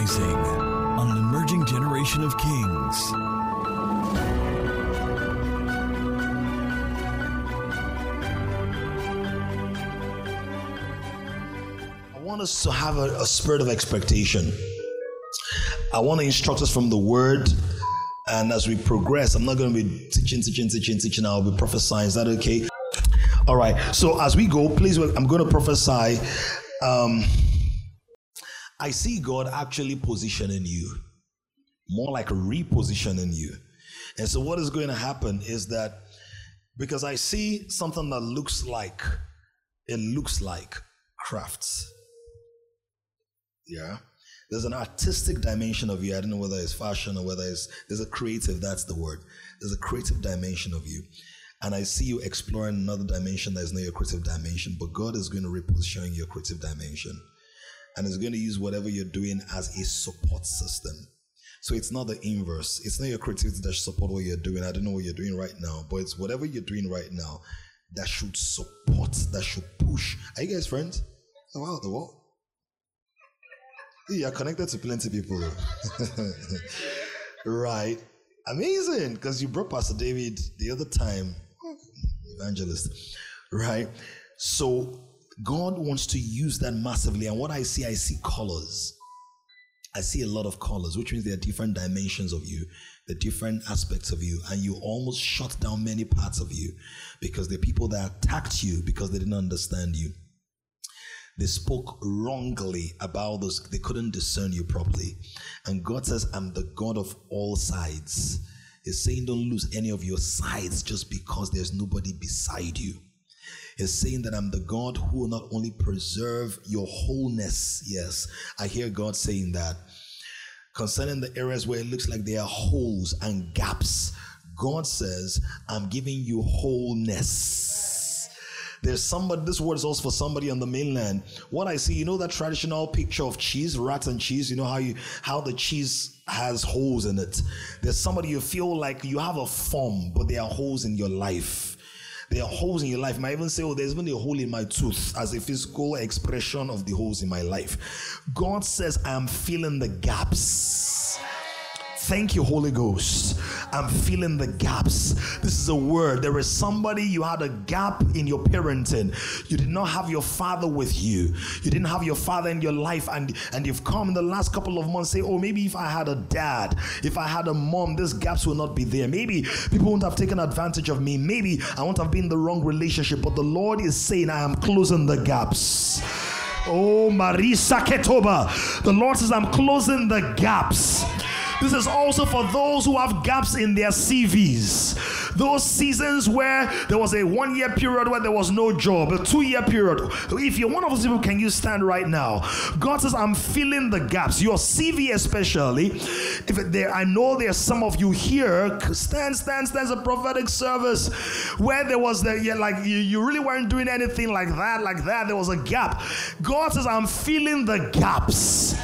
Rising on an emerging generation of kings. I want us to have a, a spirit of expectation. I want to instruct us from the word. And as we progress, I'm not going to be teaching, teaching, teaching, teaching. I'll be prophesying. Is that okay? All right. So as we go, please, I'm going to prophesy. Um, I see God actually positioning you, more like repositioning you. And so, what is going to happen is that because I see something that looks like it looks like crafts. Yeah. There's an artistic dimension of you. I don't know whether it's fashion or whether it's there's a creative, that's the word. There's a creative dimension of you. And I see you exploring another dimension that is not your creative dimension, but God is going to reposition your creative dimension. And is going to use whatever you're doing as a support system. So it's not the inverse. It's not your creativity that should support what you're doing. I don't know what you're doing right now, but it's whatever you're doing right now that should support, that should push. Are you guys friends? Oh, wow, the what? You're connected to plenty people. right. Amazing. Because you brought Pastor David the other time, evangelist. Right. So God wants to use that massively. And what I see, I see colors. I see a lot of colors, which means there are different dimensions of you, the different aspects of you, and you almost shut down many parts of you because the people that attacked you because they didn't understand you. They spoke wrongly about those, they couldn't discern you properly. And God says, I'm the God of all sides. He's saying, Don't lose any of your sides just because there's nobody beside you. He's saying that I'm the God who will not only preserve your wholeness. Yes, I hear God saying that. Concerning the areas where it looks like there are holes and gaps, God says, I'm giving you wholeness. There's somebody, this word is also for somebody on the mainland. What I see, you know that traditional picture of cheese, rats and cheese, you know how you how the cheese has holes in it. There's somebody you feel like you have a form, but there are holes in your life. There are holes in your life. You might even say, Oh, there's even a hole in my tooth as a physical expression of the holes in my life. God says, I'm filling the gaps. Thank you, Holy Ghost. I'm filling the gaps. This is a word. There is somebody you had a gap in your parenting. You did not have your father with you. You didn't have your father in your life, and and you've come in the last couple of months say, oh, maybe if I had a dad, if I had a mom, these gaps will not be there. Maybe people won't have taken advantage of me. Maybe I won't have been in the wrong relationship. But the Lord is saying, I am closing the gaps. Oh, Marisa Ketoba. The Lord says, I'm closing the gaps. This is also for those who have gaps in their CVs. Those seasons where there was a one year period where there was no job, a two year period. If you're one of those people, can you stand right now? God says, I'm filling the gaps. Your CV, especially. If there, I know there's some of you here, stand, stand, stand, a prophetic service where there was the, yeah, like you, you really weren't doing anything like that, like that. There was a gap. God says, I'm filling the gaps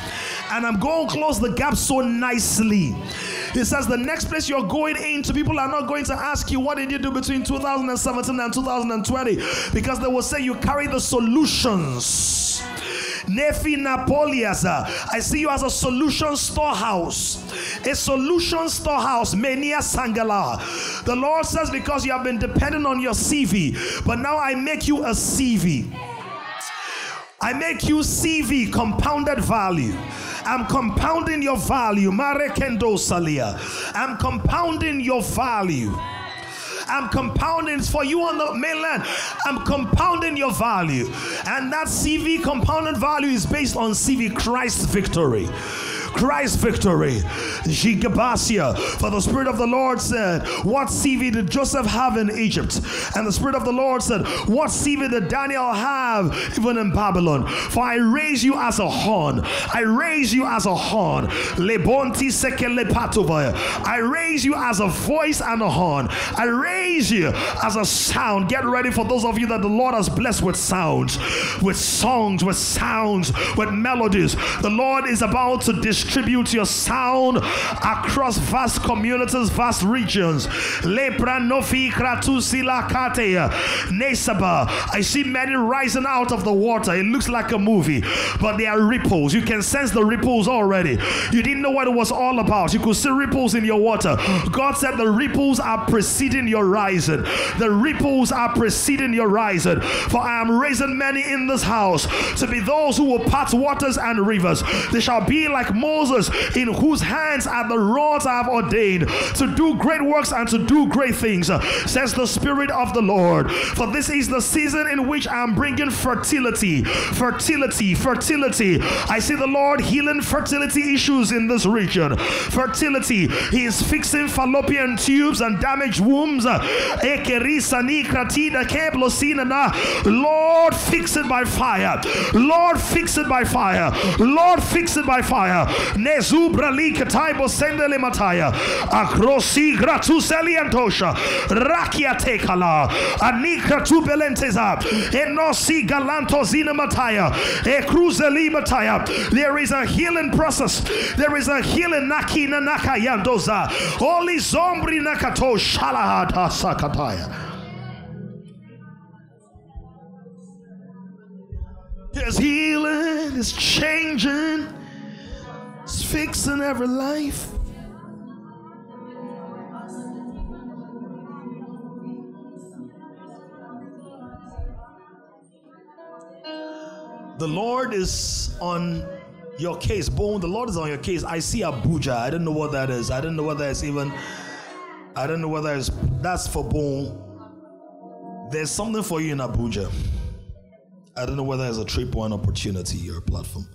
and I'm going to close the gap so nicely. He says the next place you're going into, people are not going to ask you what did you do between 2017 and 2020 because they will say you carry the solutions. Nefi Napolias, uh, I see you as a solution storehouse. A solution storehouse. Menia Sangala. The Lord says, because you have been dependent on your CV, but now I make you a CV. I make you CV, compounded value. I'm compounding your value. Marekendo Salia. I'm compounding your value. I'm compounding for you on the mainland. I'm compounding your value. And that CV compounded value is based on CV Christ victory. Christ victory. For the Spirit of the Lord said, What CV did Joseph have in Egypt? And the Spirit of the Lord said, What CV did Daniel have even in Babylon? For I raise you as a horn. I raise you as a horn. Lebonti I raise you as a voice and a horn. I raise you as a sound. Get ready for those of you that the Lord has blessed with sounds, with songs, with sounds, with melodies. The Lord is about to distribute distribute your sound across vast communities, vast regions. Lepranofi kratusila kateya. Nesaba. I see many rising out of the water. It looks like a movie, but they are ripples. You can sense the ripples already. You didn't know what it was all about. You could see ripples in your water. God said the ripples are preceding your rising. The ripples are preceding your rising. For I am raising many in this house to be those who will part waters and rivers. They shall be like Moses, in whose hands are the rods I have ordained to do great works and to do great things, uh, says the Spirit of the Lord. For this is the season in which I am bringing fertility, fertility, fertility. I see the Lord healing fertility issues in this region. Fertility, He is fixing fallopian tubes and damaged wombs. Uh, Lord, fix it by fire. Lord, fix it by fire. Lord, fix it by fire. Nezubra likataibo sendele mataya. Akrosi gratuseli antosha. Rakia tekala. Anika tubelenteza. Enosi galanto zina mataya. Ekruzeli mataya. There is a healing process. There is a healing nakina nakayandoza. Holy zombri nakato shalahata sakataya. There's healing, it's changing, it's fixing every life. The Lord is on your case. Bone, the Lord is on your case. I see Abuja. I don't know what that is. I don't know whether it's even, I don't know whether it's, that's for bone. There's something for you in Abuja. I don't know whether it's a trip or an opportunity or a platform.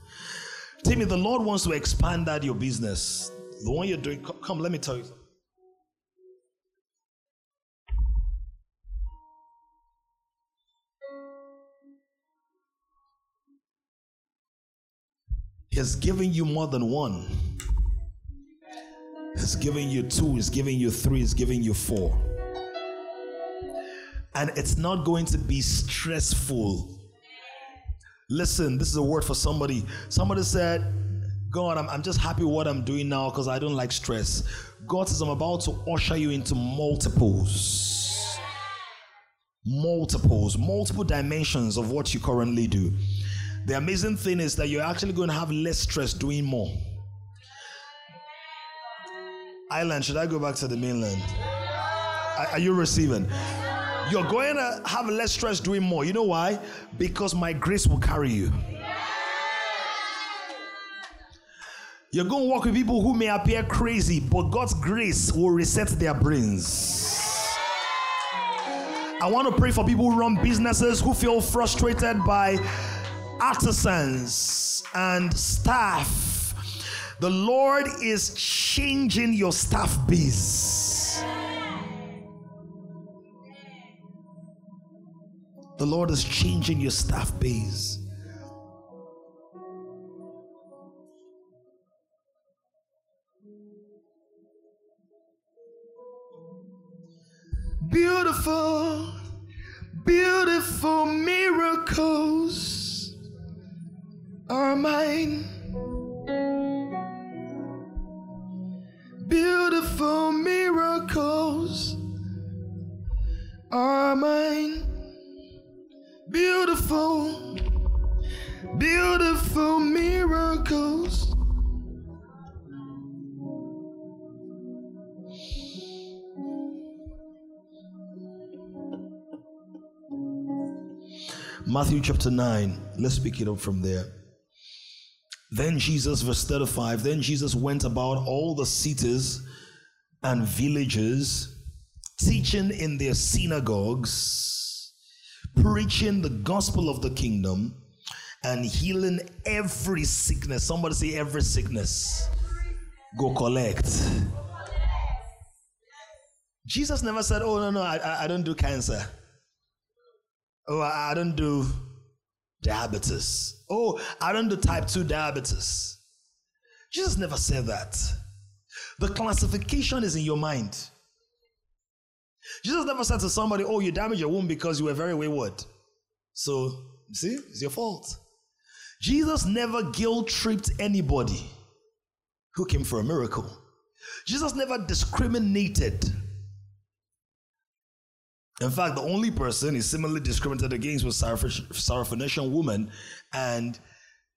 Timmy, the Lord wants to expand that your business. The one you're doing, come, let me tell you something. He has given you more than one. He's giving you two, he's giving you three, he's giving you four. And it's not going to be stressful Listen, this is a word for somebody. Somebody said, God, I'm, I'm just happy what I'm doing now because I don't like stress. God says, I'm about to usher you into multiples. Multiples, multiple dimensions of what you currently do. The amazing thing is that you're actually going to have less stress doing more. Island, should I go back to the mainland? Are, are you receiving? You're going to have less stress doing more. You know why? Because my grace will carry you. You're going to work with people who may appear crazy, but God's grace will reset their brains. I want to pray for people who run businesses who feel frustrated by artisans and staff. The Lord is changing your staff base. The Lord is changing your staff base. Beautiful, beautiful miracles are mine. Beautiful miracles are mine. Beautiful, beautiful miracles. Matthew chapter 9, let's pick it up from there. Then Jesus, verse 35, then Jesus went about all the cities and villages, teaching in their synagogues preaching the gospel of the kingdom and healing every sickness. Somebody say, every sickness. Go collect. Jesus never said, Oh, no, no, I, I don't do cancer. Oh, I don't do diabetes. Oh, I don't do type 2 diabetes. Jesus never said that. The classification is in your mind. Jesus never said to somebody, Oh, you damaged your womb because you were very wayward. So, see, it's your fault. Jesus never guilt tripped anybody. who came for a miracle. Jesus never discriminated. In fact, the only person he similarly discriminated against was Syrophoenician woman. And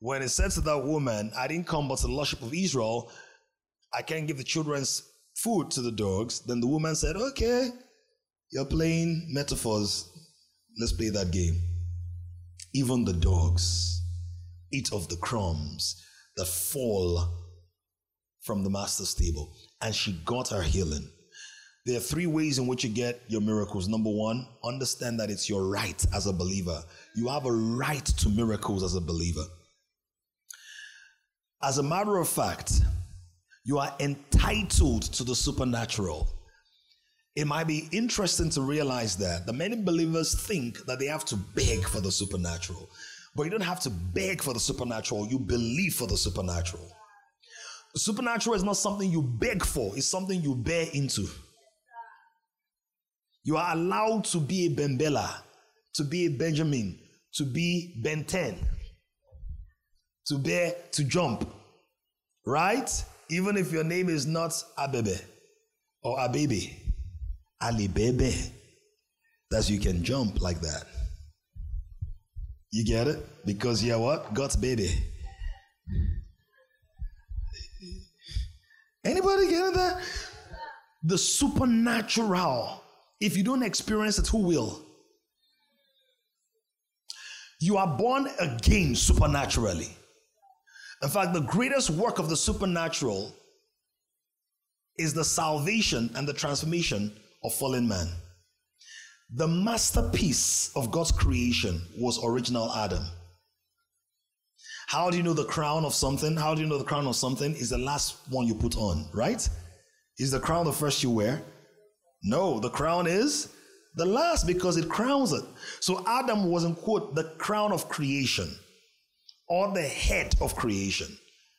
when he said to that woman, I didn't come but to the lordship of Israel, I can't give the children's food to the dogs, then the woman said, Okay, you're playing metaphors. Let's play that game. Even the dogs eat of the crumbs that fall from the master's table. And she got her healing. There are three ways in which you get your miracles. Number one, understand that it's your right as a believer. You have a right to miracles as a believer. As a matter of fact, you are entitled to the supernatural. It might be interesting to realize that the many believers think that they have to beg for the supernatural. But you don't have to beg for the supernatural, you believe for the supernatural. The supernatural is not something you beg for, it's something you bear into. You are allowed to be a Bembela, to be a Benjamin, to be Ben 10, to bear, to jump. Right? Even if your name is not Abebe or Abebe, Ali Bebe. That you can jump like that. You get it? Because you're what? God's baby. Anybody get that? The supernatural. If you don't experience it, who will? You are born again supernaturally. In fact, the greatest work of the supernatural is the salvation and the transformation of fallen man. The masterpiece of God's creation was original Adam. How do you know the crown of something? How do you know the crown of something is the last one you put on, right? Is the crown the first you wear? No, the crown is the last because it crowns it. So Adam was in quote the crown of creation or the head of creation.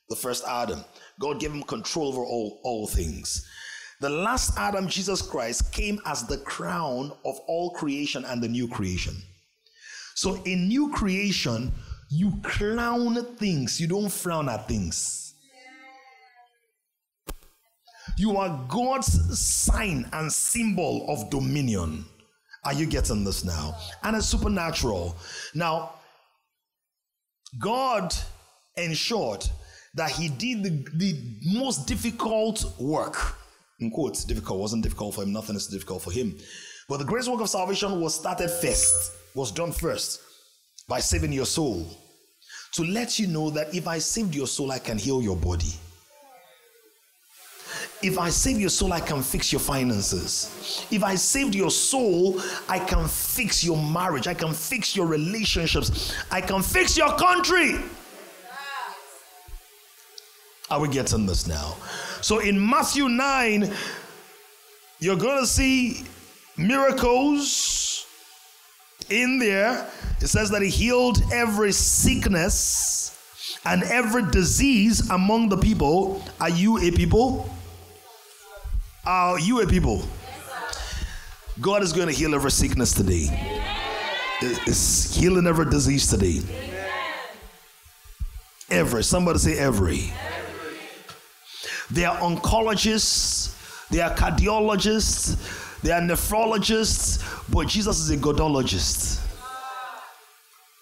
The first Adam. God gave him control over all, all things. The last Adam, Jesus Christ, came as the crown of all creation and the new creation. So in new creation, you crown things, you don't frown at things. You are God's sign and symbol of dominion. Are you getting this now? And it's supernatural. Now, God ensured that He did the, the most difficult work in quotes, difficult wasn't difficult for him, nothing is difficult for him. But the greatest work of salvation was started first, was done first by saving your soul. To let you know that if I saved your soul, I can heal your body. If I save your soul, I can fix your finances. If I saved your soul, I can fix your marriage. I can fix your relationships. I can fix your country. Are we getting this now? So in Matthew 9, you're going to see miracles in there. It says that he healed every sickness and every disease among the people. Are you a people? Are you a people? God is going to heal every sickness today. Is healing every disease today. Every. Somebody say every. They are oncologists, they are cardiologists, they are nephrologists, but Jesus is a godologist.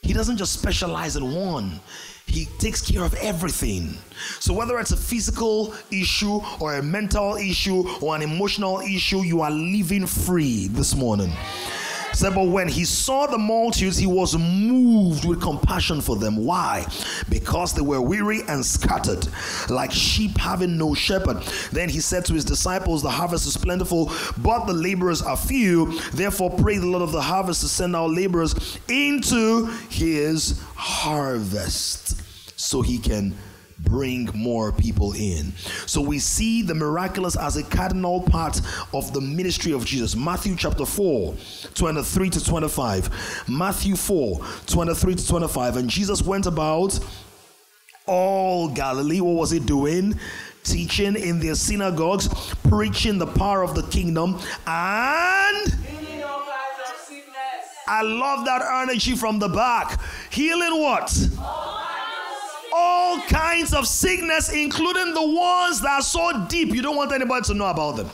He doesn't just specialize in one. He takes care of everything. So, whether it's a physical issue or a mental issue or an emotional issue, you are living free this morning. Said, but when he saw the multitudes, he was moved with compassion for them. Why? Because they were weary and scattered, like sheep having no shepherd. Then he said to his disciples, The harvest is plentiful, but the laborers are few. Therefore, pray the Lord of the harvest to send out laborers into his harvest so he can bring more people in. So we see the miraculous as a cardinal part of the ministry of Jesus. Matthew chapter 4, 23 to 25. Matthew 4, 23 to 25. And Jesus went about all Galilee. What was he doing? Teaching in their synagogues, preaching the power of the kingdom, and I love that energy from the back. Healing what? All kinds of sickness, including the ones that are so deep you don't want anybody to know about them.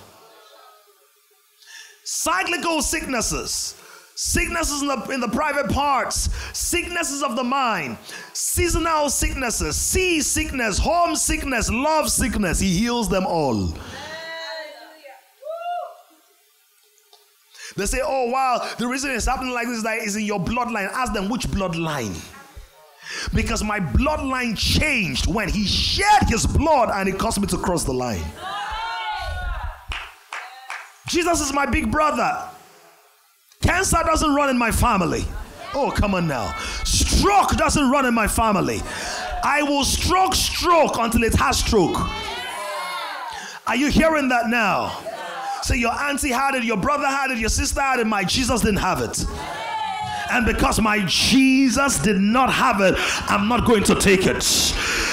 Cyclical sicknesses, sicknesses in the, in the private parts, sicknesses of the mind, seasonal sicknesses, sea sickness, home sickness, love sickness. He heals them all. They say, oh, wow, the reason it's happening like this is that it's in your bloodline. Ask them which bloodline. Because my bloodline changed when he shed his blood and it caused me to cross the line. Jesus is my big brother. Cancer doesn't run in my family. Oh, come on now. Stroke doesn't run in my family. I will stroke stroke until it has stroke. Are you hearing that now? So your auntie had it, your brother had it, your sister had it, my Jesus didn't have it. And because my Jesus did not have it, I'm not going to take it.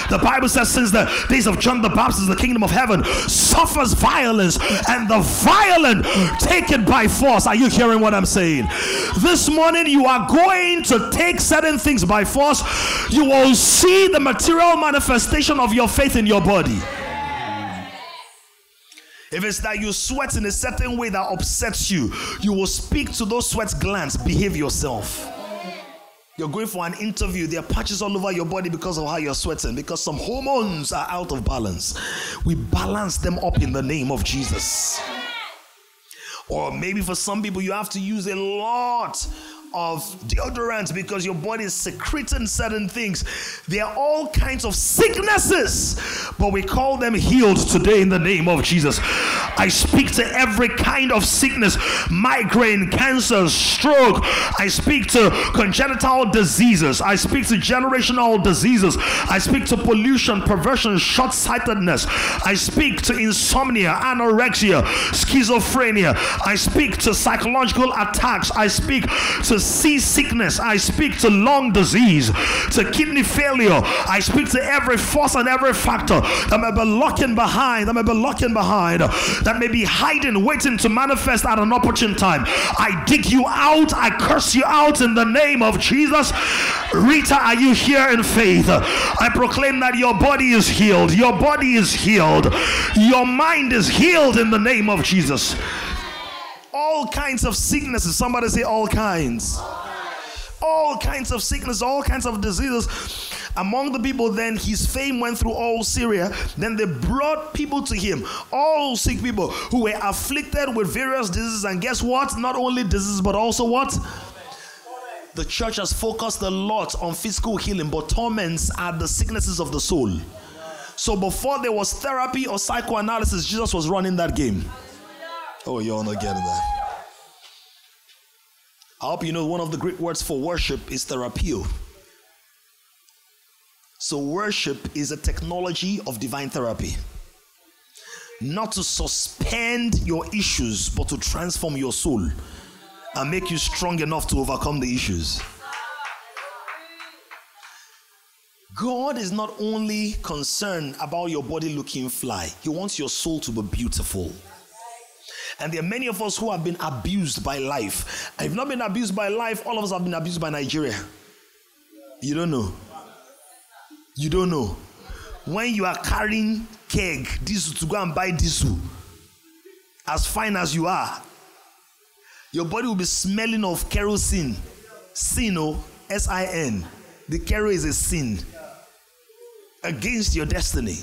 The Bible says, since the days of John the Baptist, the kingdom of heaven suffers violence, and the violent take it by force. Are you hearing what I'm saying? This morning, you are going to take certain things by force. You will see the material manifestation of your faith in your body. If it's that you sweat in a certain way that upsets you, you will speak to those sweat glands, behave yourself. You're going for an interview, there are patches all over your body because of how you're sweating, because some hormones are out of balance. We balance them up in the name of Jesus. Or maybe for some people, you have to use a lot of deodorant because your body is secreting certain things. There are all kinds of sicknesses, but we call them healed today in the name of Jesus. I speak to every kind of sickness migraine, cancer, stroke. I speak to congenital diseases. I speak to generational diseases. I speak to pollution, perversion, short sightedness. I speak to insomnia, anorexia, schizophrenia. I speak to psychological attacks. I speak to seasickness. I speak to lung disease, to kidney failure. I speak to every force and every factor that may be lurking behind, that may be lurking behind, that may be hiding, waiting to manifest at an opportune time. I dig you out. I curse you out in the name of Jesus. Rita, are you here in faith? I proclaim that your body is healed. Your body is healed. Your mind is healed in the name of Jesus all kinds of sicknesses. Somebody say all kinds. All kinds of sickness, all kinds of diseases. Among the people, then his fame went through all Syria. Then they brought people to him, all sick people who were afflicted with various diseases. And guess what? Not only diseases, but also what? The church has focused a lot on physical healing, but torments are the sicknesses of the soul. So before there was therapy or psychoanalysis, Jesus was running that game. Oh, you're not getting that. I hope you know one of the Greek words for worship is therapeo. So, worship is a technology of divine therapy. Not to suspend your issues, but to transform your soul and make you strong enough to overcome the issues. God is not only concerned about your body looking fly, He wants your soul to be beautiful. And there are many of us who have been abused by life. I've not been abused by life, all of us have been abused by Nigeria. You don't know. You don't know. When you are carrying keg, diesel to go and buy diesel, as fine as you are, your body will be smelling of kerosene. Sin, oh, S I N. The kerosene is a sin against your destiny.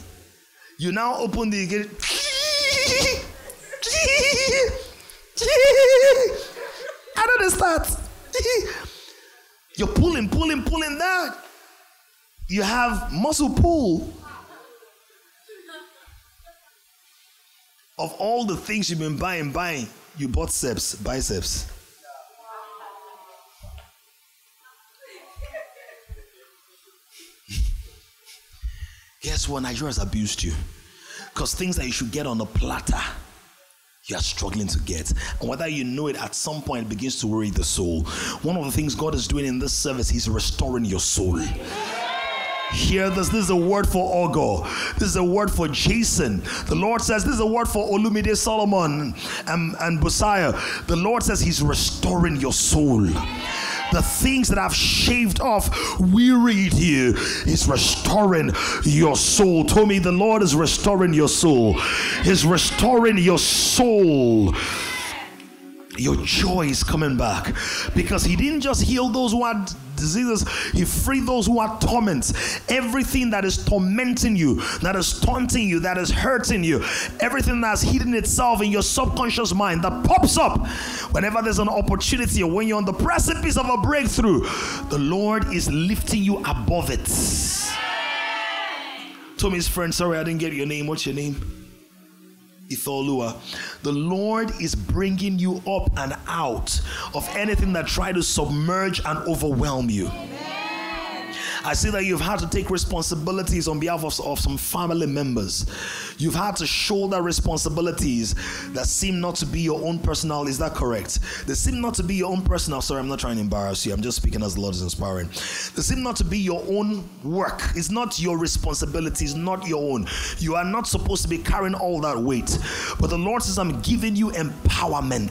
You now open the gate. I don't understand. You're pulling, pulling, pulling that. You have muscle pull. Of all the things you've been buying, buying, you bought biceps, biceps. Guess what? Nigeria has abused you. Because things that you should get on a platter you are struggling to get. And whether you know it at some point begins to worry the soul. One of the things God is doing in this service, He's restoring your soul. Hear this. This is a word for Ogo. This is a word for Jason. The Lord says, This is a word for Olumide Solomon and, and Busiah. The Lord says He's restoring your soul. The things that have shaved off, wearied you, is restoring your soul. Told me the Lord is restoring your soul. Is restoring your soul your joy is coming back. Because he didn't just heal those who had diseases he freed those who had torments. Everything that is tormenting you that is taunting you that is hurting you everything that's hidden itself in your subconscious mind that pops up whenever there's an opportunity or when you're on the precipice of a breakthrough the lord is lifting you above it. His friend sorry i didn't get your name. What's your name Itholua. The Lord is bringing you up and out of anything that try to submerge and overwhelm you. I see that you've had to take responsibilities on behalf of, of some family members. You've had to shoulder responsibilities that seem not to be your own personal. Is that correct? They seem not to be your own personal. Sorry, I'm not trying to embarrass you. I'm just speaking as the Lord is inspiring. They seem not to be your own work. It's not your responsibility. It's not your own. You are not supposed to be carrying all that weight. But the Lord says, I'm giving you empowerment.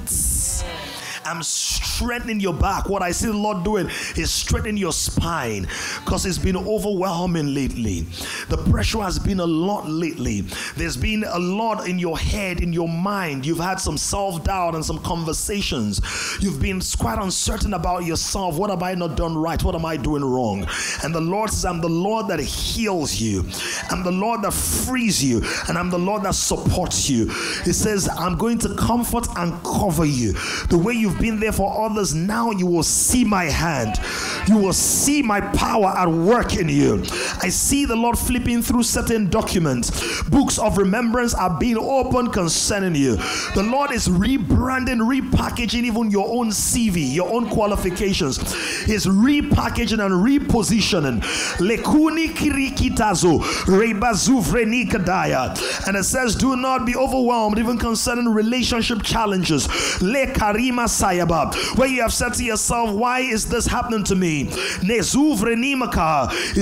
I'm strengthening your back. What I see the Lord doing is strengthening your spine because it's been overwhelming lately. The pressure has been a lot lately. There's been a lot in your head, in your mind. You've had some self doubt and some conversations. You've been quite uncertain about yourself. What have I not done right? What am I doing wrong? And the Lord says, I'm the Lord that heals you. I'm the Lord that frees you. And I'm the Lord that supports you. He says, I'm going to comfort and cover you. The way you've you've been there for others, now you will see my hand. You will see my power at work in you. I see the Lord flipping through certain documents. Books of remembrance are being opened concerning you. The Lord is rebranding, repackaging even your own CV, your own qualifications. He's repackaging and repositioning. Lekuni kirikitazo, rebazuvrenikadaya. And it says, Do not be overwhelmed, even concerning relationship challenges. Le karima where you have said to yourself, Why is this happening to me? He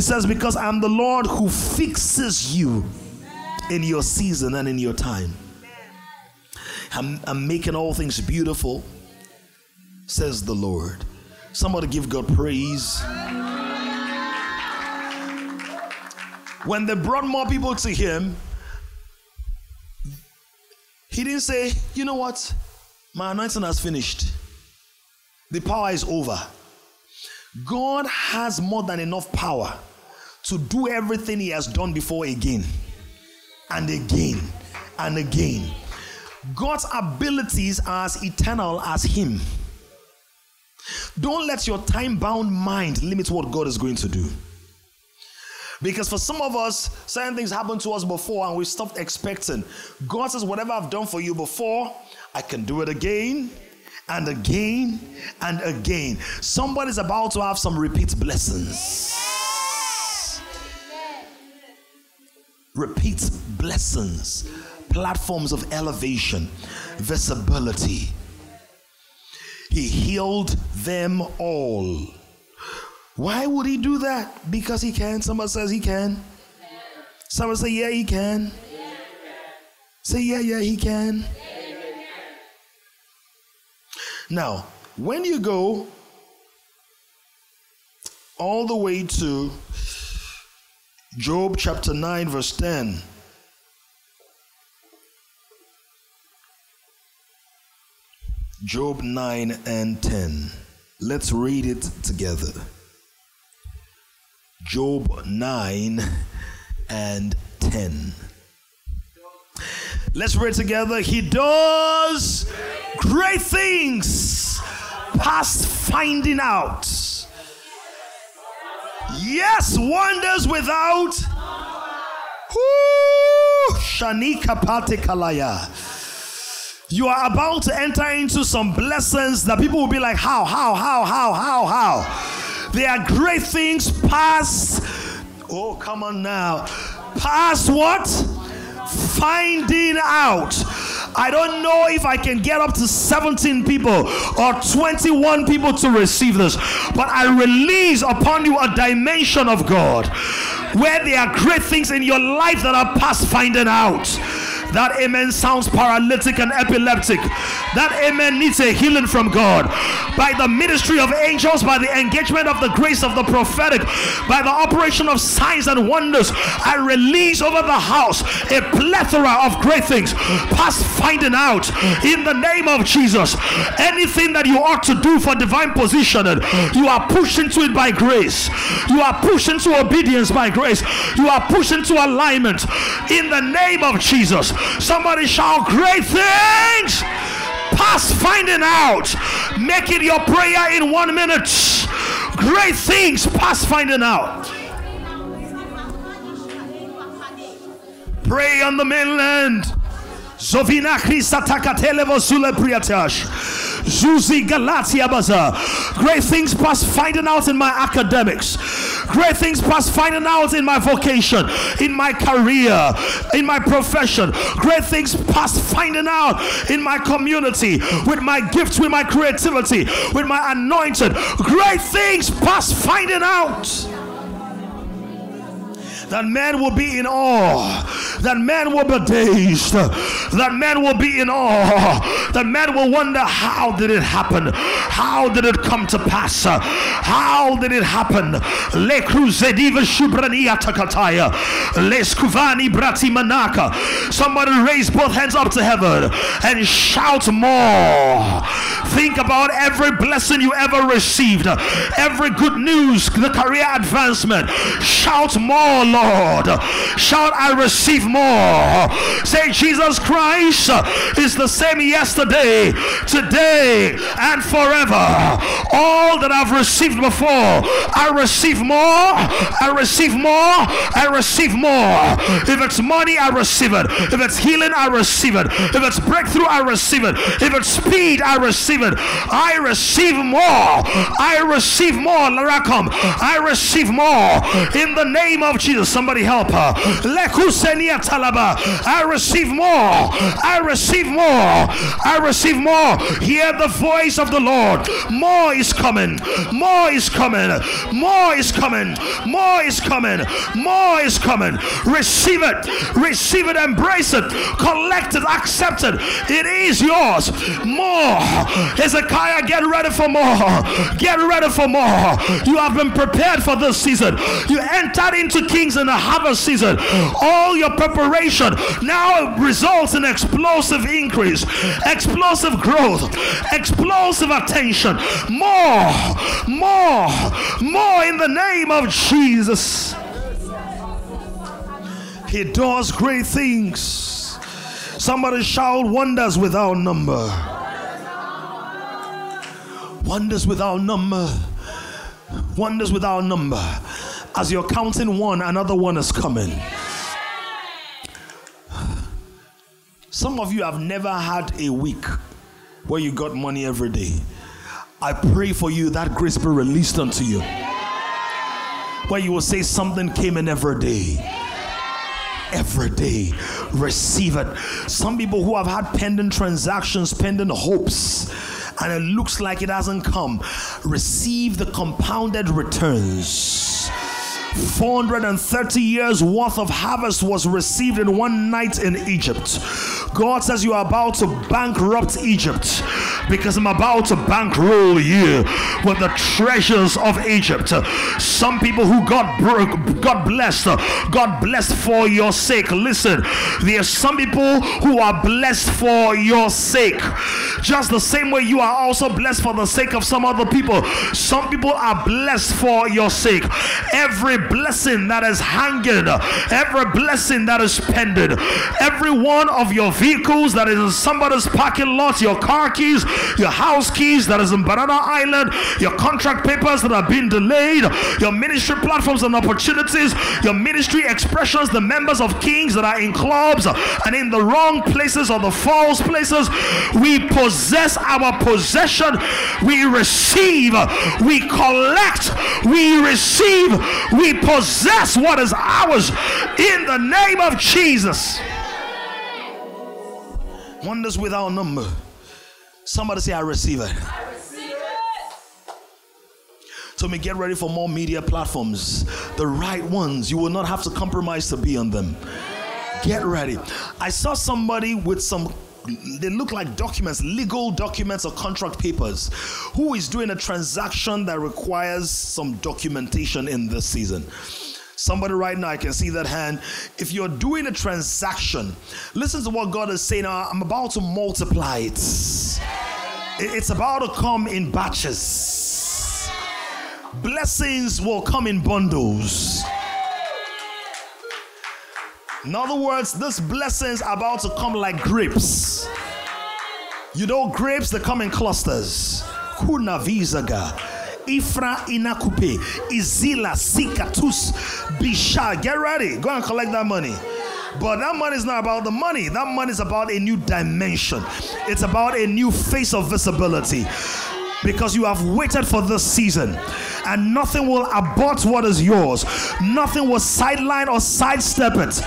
says, Because I'm the Lord who fixes you in your season and in your time. I'm, I'm making all things beautiful, says the Lord. Somebody give God praise. When they brought more people to him, he didn't say, You know what? My anointing has finished. The power is over. God has more than enough power to do everything He has done before again and again and again. God's abilities are as eternal as Him. Don't let your time bound mind limit what God is going to do. Because for some of us, certain things happened to us before and we stopped expecting. God says, Whatever I've done for you before, I can do it again and again and again. Somebody's about to have some repeat blessings. Repeat blessings, platforms of elevation, visibility. He healed them all. Why would he do that? Because he can. Somebody says he can. Someone say, yeah, he can. Say, yeah, yeah, he can. Now, when you go all the way to Job chapter 9, verse 10. Job 9 and 10. Let's read it together. Job 9 and 10. Let's read together. He does great things past finding out. Yes, wonders without. Shanika. You are about to enter into some blessings that people will be like, How, how, how, how, how, how? There are great things past. Oh, come on now. Past what? Finding out. I don't know if I can get up to 17 people or 21 people to receive this, but I release upon you a dimension of God where there are great things in your life that are past finding out. That amen sounds paralytic and epileptic. That amen needs a healing from God. By the ministry of angels, by the engagement of the grace of the prophetic, by the operation of signs and wonders, I release over the house a plethora of great things past finding out in the name of Jesus. Anything that you ought to do for divine positioning, you are pushed into it by grace. You are pushed into obedience by grace. You are pushed into alignment in the name of Jesus. Somebody shout great things past finding out. Make it your prayer in one minute. Great things past finding out. Pray on the mainland. Zovina Krista Takatelevo Sule Priatash. Zuzi Galatia Baza. Great things past finding out in my academics. Great things past finding out in my vocation, in my career, in my profession. Great things past finding out in my community, with my gifts, with my creativity, with my anointed. Great things past finding out that man will be in awe, that man will be dazed, that man will be in awe, that man will wonder how did it happen? How did it come to pass? How did it happen? Le le brati manaka. Somebody raise both hands up to heaven and shout more. Think about every blessing you ever received, every good news, the career advancement. Shout more, Lord. Lord. Shout, I receive more. Say, Jesus Christ is the same yesterday, today, and forever. All that I've received before, I receive more. I receive more. I receive more. If it's money, I receive it. If it's healing, I receive it. If it's breakthrough, I receive it. If it's speed, I receive it. I receive more. I receive more. Laracom. I receive more in the name of Jesus. Somebody help her. I receive more. I receive more. I receive more. Hear the voice of the Lord. More is coming. More is coming. More is coming. More is coming. More is coming. Receive it. Receive it. Embrace it. Collect it. Accept it. It is yours. More. Hezekiah, get ready for more. Get ready for more. You have been prepared for this season. You entered into in the harvest season. All your preparation now results in explosive increase, explosive growth, explosive attention. More, more, more in the name of Jesus. He does great things. Somebody shout wonders without number. Wonders without number. Wonders without number. As you're counting one, another one is coming. Some of you have never had a week where you got money every day. I pray for you that grace be released unto you. Where you will say something came in every day every day. Receive it. Some people who have had pending transactions, pending hopes, and it looks like it hasn't come, receive the compounded returns. 430 years worth of harvest was received in one night in Egypt. God says you are about to bankrupt Egypt because I'm about to bankroll you with the treasures of Egypt. Some people who got broke, got blessed, got blessed for your sake. Listen, there are some people who are blessed for your sake. Just the same way you are also blessed for the sake of some other people. Some people are blessed for your sake. Every blessing that is hanging, every blessing that is pending, every one of your vehicles that is in somebody's parking lot, your car keys, your house keys that is in Banana Island, your contract papers that are being delayed, your ministry platforms and opportunities, your ministry expressions, the members of kings that are in clubs and in the wrong places or the false places. We possess our possession, we receive, we collect, we receive, we possess what is ours in the name of Jesus. Wonders without number. Somebody say, I receive it. I receive it. So me get ready for more media platforms, the right ones. You will not have to compromise to be on them. Get ready. I saw somebody with some they look like documents, legal documents or contract papers, who is doing a transaction that requires some documentation in this season. Somebody right now, I can see that hand. If you're doing a transaction, listen to what God is saying. Uh, I'm about to multiply it. It's about to come in batches. Blessings will come in bundles. In other words, this blessings about to come like grapes. You know, grapes that come in clusters. Kuna. Ifra inakupe. Izila sikatus bisha. Get ready. Go and collect that money. But that money is not about the money. That money is about a new dimension. It's about a new face of visibility. Because you have waited for this season and nothing will abort what is yours. Nothing will sideline or sidestep it.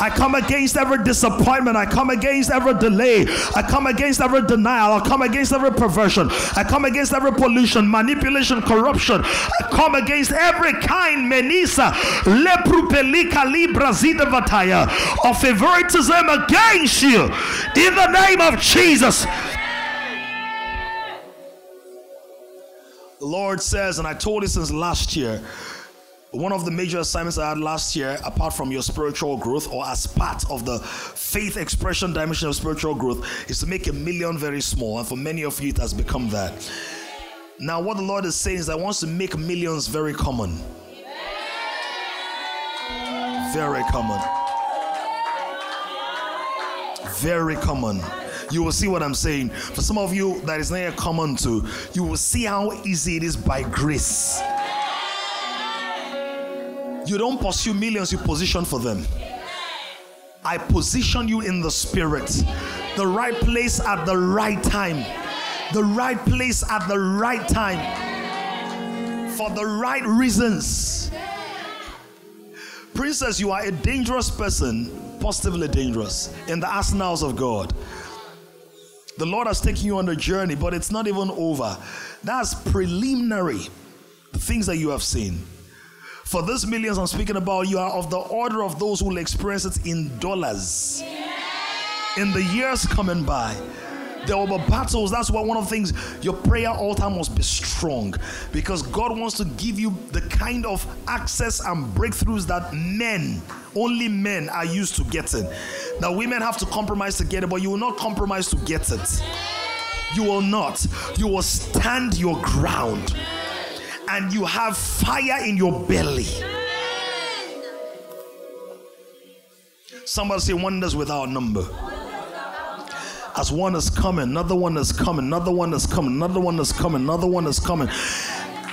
I come against every disappointment. I come against every delay. I come against every denial. I come against every perversion. I come against every pollution, manipulation, corruption. I come against every kind menisa leprupelika libra vataya of favoritism against you in the name of Jesus. The Lord says, and I told you since last year, one of the major assignments I had last year, apart from your spiritual growth or as part of the faith expression dimension of spiritual growth, is to make a million very small. And for many of you, it has become that. Now, what the Lord is saying is, I want to make millions very common. Very common. Very common you will see what I'm saying. For some of you that is not yet common to, you will see how easy it is by grace. You don't pursue millions, you position for them. I position you in the spirit, the right place at the right time, the right place at the right time, for the right reasons. Princess, you are a dangerous person, positively dangerous, in the arsenals of God. The Lord has taken you on a journey, but it's not even over. That's preliminary. The things that you have seen. For these millions I'm speaking about, you are of the order of those who will experience it in dollars. In the years coming by, there will be battles. That's why one of the things your prayer altar must be strong because God wants to give you the kind of access and breakthroughs that men, only men, are used to getting. Now, women have to compromise to get it, but you will not compromise to get it. You will not. You will stand your ground and you have fire in your belly. Somebody say wonders without number. As one is coming, another one is coming, another one is coming, another one is coming, another one is coming.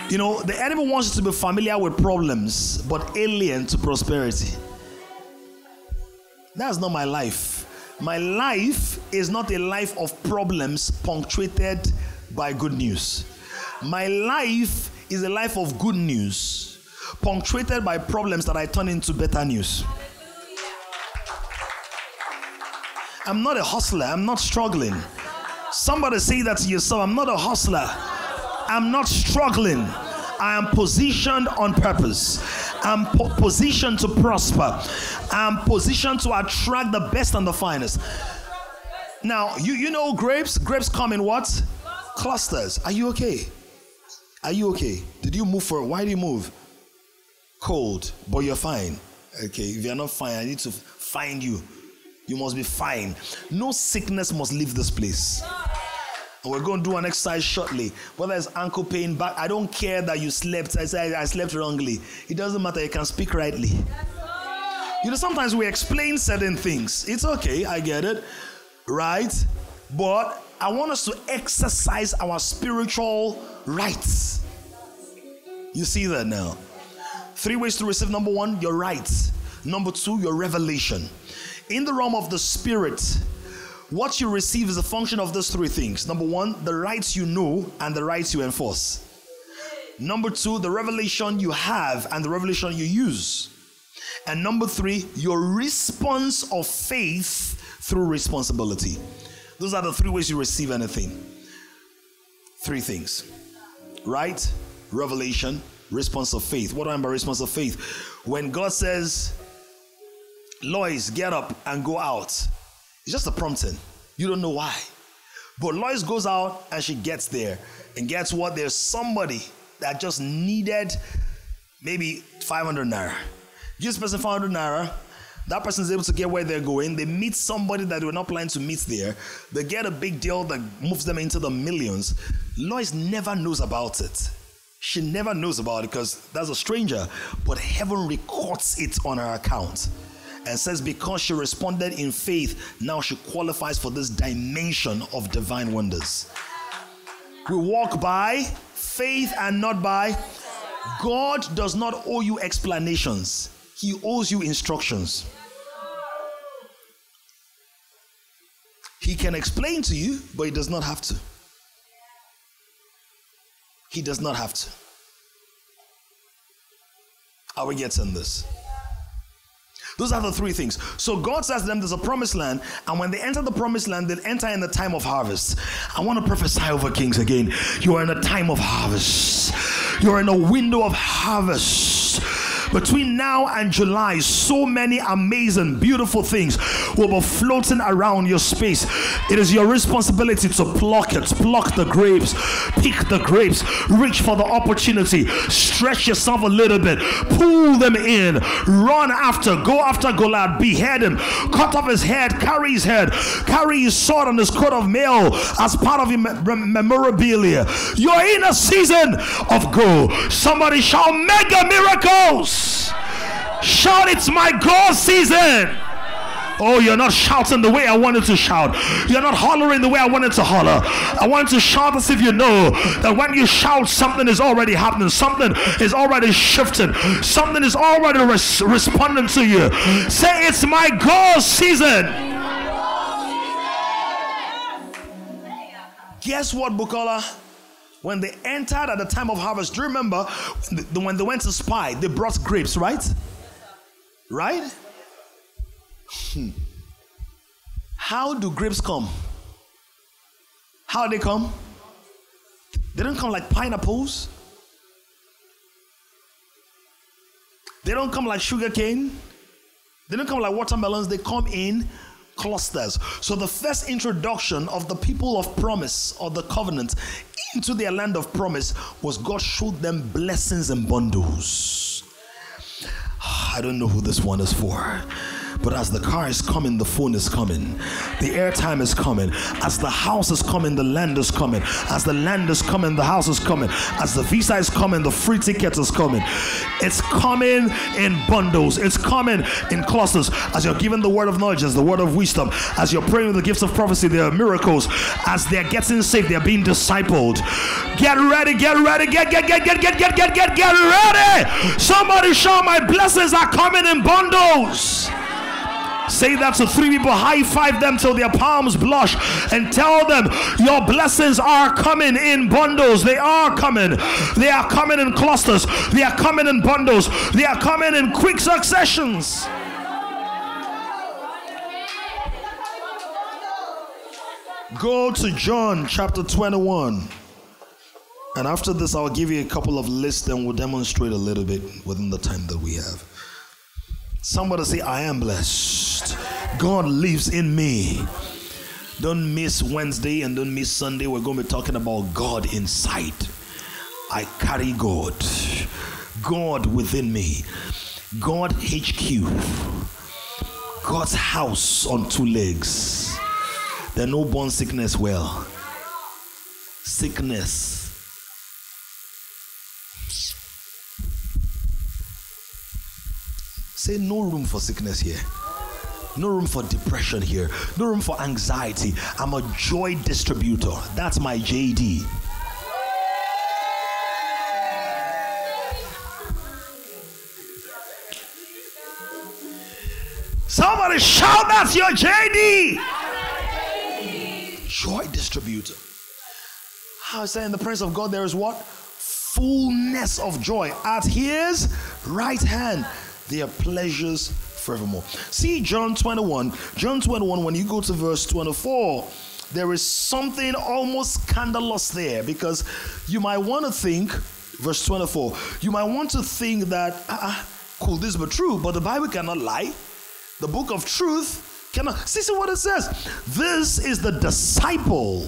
You know, the enemy wants you to be familiar with problems, but alien to prosperity. That's not my life. My life is not a life of problems punctuated by good news. My life is a life of good news, punctuated by problems that I turn into better news. I'm not a hustler, I'm not struggling. Somebody say that to yourself I'm not a hustler, I'm not struggling. I am positioned on purpose. I'm po- positioned to prosper. I'm positioned to attract the best and the finest. Now, you, you know grapes? Grapes come in what? Clusters. Are you okay? Are you okay? Did you move for why do you move? Cold, but you're fine. Okay, if you're not fine, I need to find you. You must be fine. No sickness must leave this place. And we're going to do an exercise shortly. Whether it's ankle pain, back, I don't care that you slept. I say I slept wrongly. It doesn't matter. You can speak rightly. You know, sometimes we explain certain things. It's okay. I get it. Right? But I want us to exercise our spiritual rights. You see that now? Three ways to receive number one, your rights. Number two, your revelation. In the realm of the spirit, what you receive is a function of those three things. Number one, the rights you know and the rights you enforce. Number two, the revelation you have and the revelation you use. And number three, your response of faith through responsibility. Those are the three ways you receive anything. Three things right, revelation, response of faith. What do I mean by response of faith? When God says, Lois, get up and go out. It's just a prompting. You don't know why. But Lois goes out and she gets there. And guess what? There's somebody that just needed maybe 500 naira. Gives person 500 naira. That person is able to get where they're going. They meet somebody that they were not planning to meet there. They get a big deal that moves them into the millions. Lois never knows about it. She never knows about it because that's a stranger. But heaven records it on her account and says because she responded in faith, now she qualifies for this dimension of divine wonders. We walk by faith and not by. God does not owe you explanations, He owes you instructions. He can explain to you, but He does not have to. He does not have to. Are we getting this? Those are the three things. So God says to them, There's a promised land, and when they enter the promised land, they'll enter in the time of harvest. I want to prophesy over kings again. You are in a time of harvest, you're in a window of harvest between now and July, so many amazing, beautiful things will be floating around your space. It is your responsibility to pluck it, pluck the grapes, pick the grapes, reach for the opportunity, stretch yourself a little bit, pull them in, run after, go after Goliath, behead him, cut off his head, carry his head, carry his sword and his coat of mail as part of your memorabilia. You're in a season of go. Somebody shall mega miracles. Shout, it's my God season. Oh, you're not shouting the way I wanted to shout. You're not hollering the way I wanted to holler. I want to shout as if you know that when you shout, something is already happening, something is already shifting, something is already res- responding to you. Say, It's my God season. Guess what, Bukola? When they entered at the time of harvest, do you remember when they went to spy, they brought grapes, right? Right? Hmm. How do grapes come? How they come? They don't come like pineapples. They don't come like sugar cane. They don't come like watermelons. They come in clusters. So the first introduction of the people of promise or the covenant into their land of promise was God showed them blessings and bundles. I don't know who this one is for. But as the car is coming, the phone is coming. The airtime is coming. As the house is coming, the land is coming. As the land is coming, the house is coming. As the visa is coming, the free ticket is coming. It's coming in bundles. It's coming in clusters. As you're given the word of knowledge, as the word of wisdom, as you're praying with the gifts of prophecy, there are miracles. As they're getting saved, they're being discipled. Get ready, get ready, get, get, get, get, get, get, get, get, get ready. Somebody show my blessings are coming in bundles. Say that to three people, high five them till their palms blush, and tell them your blessings are coming in bundles. They are coming. They are coming in clusters. They are coming in bundles. They are coming in quick successions. Go to John chapter 21. And after this, I'll give you a couple of lists and we'll demonstrate a little bit within the time that we have. Somebody say, I am blessed. God lives in me. Don't miss Wednesday and don't miss Sunday. We're going to be talking about God inside. I carry God. God within me. God HQ. God's house on two legs. There are no born sickness well. Sickness Say no room for sickness here. No room for depression here. No room for anxiety. I'm a joy distributor. That's my JD. Somebody shout, that's your JD. Joy distributor. How is that in the presence of God? There is what? Fullness of joy at his right hand their pleasures forevermore. See John 21. John 21, when you go to verse 24, there is something almost scandalous there because you might want to think, verse 24, you might want to think that, ah, uh, cool, this be true, but the Bible cannot lie. The book of truth cannot. See, see what it says. This is the disciple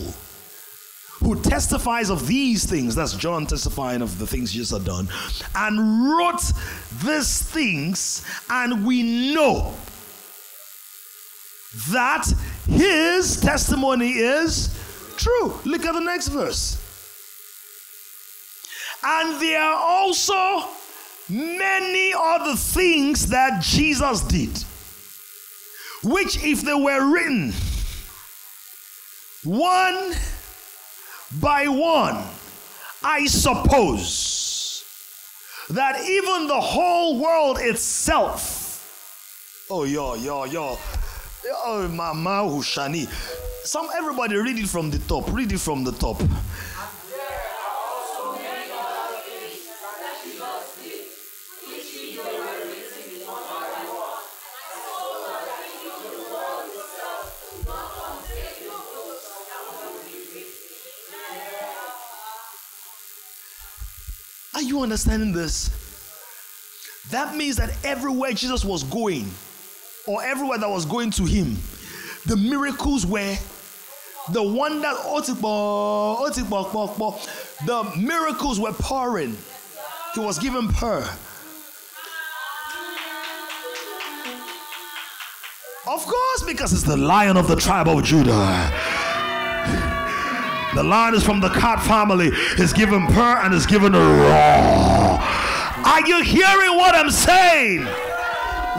who testifies of these things. That's John testifying of the things Jesus had done, and wrote these things, and we know that his testimony is true. Look at the next verse. And there are also many other things that Jesus did, which, if they were written one by one, I suppose that even the whole world itself. Oh, yo, yo. Oh, Mama Hushani. Some everybody read it from the top. Read it from the top. You understanding this? That means that everywhere Jesus was going, or everywhere that was going to him, the miracles were the wonder oh, oh, the miracles were pouring. He was given per. Of course, because it's the lion of the tribe of Judah. The lion is from the cat family, It's given per and it's given a raw. Are you hearing what I'm saying?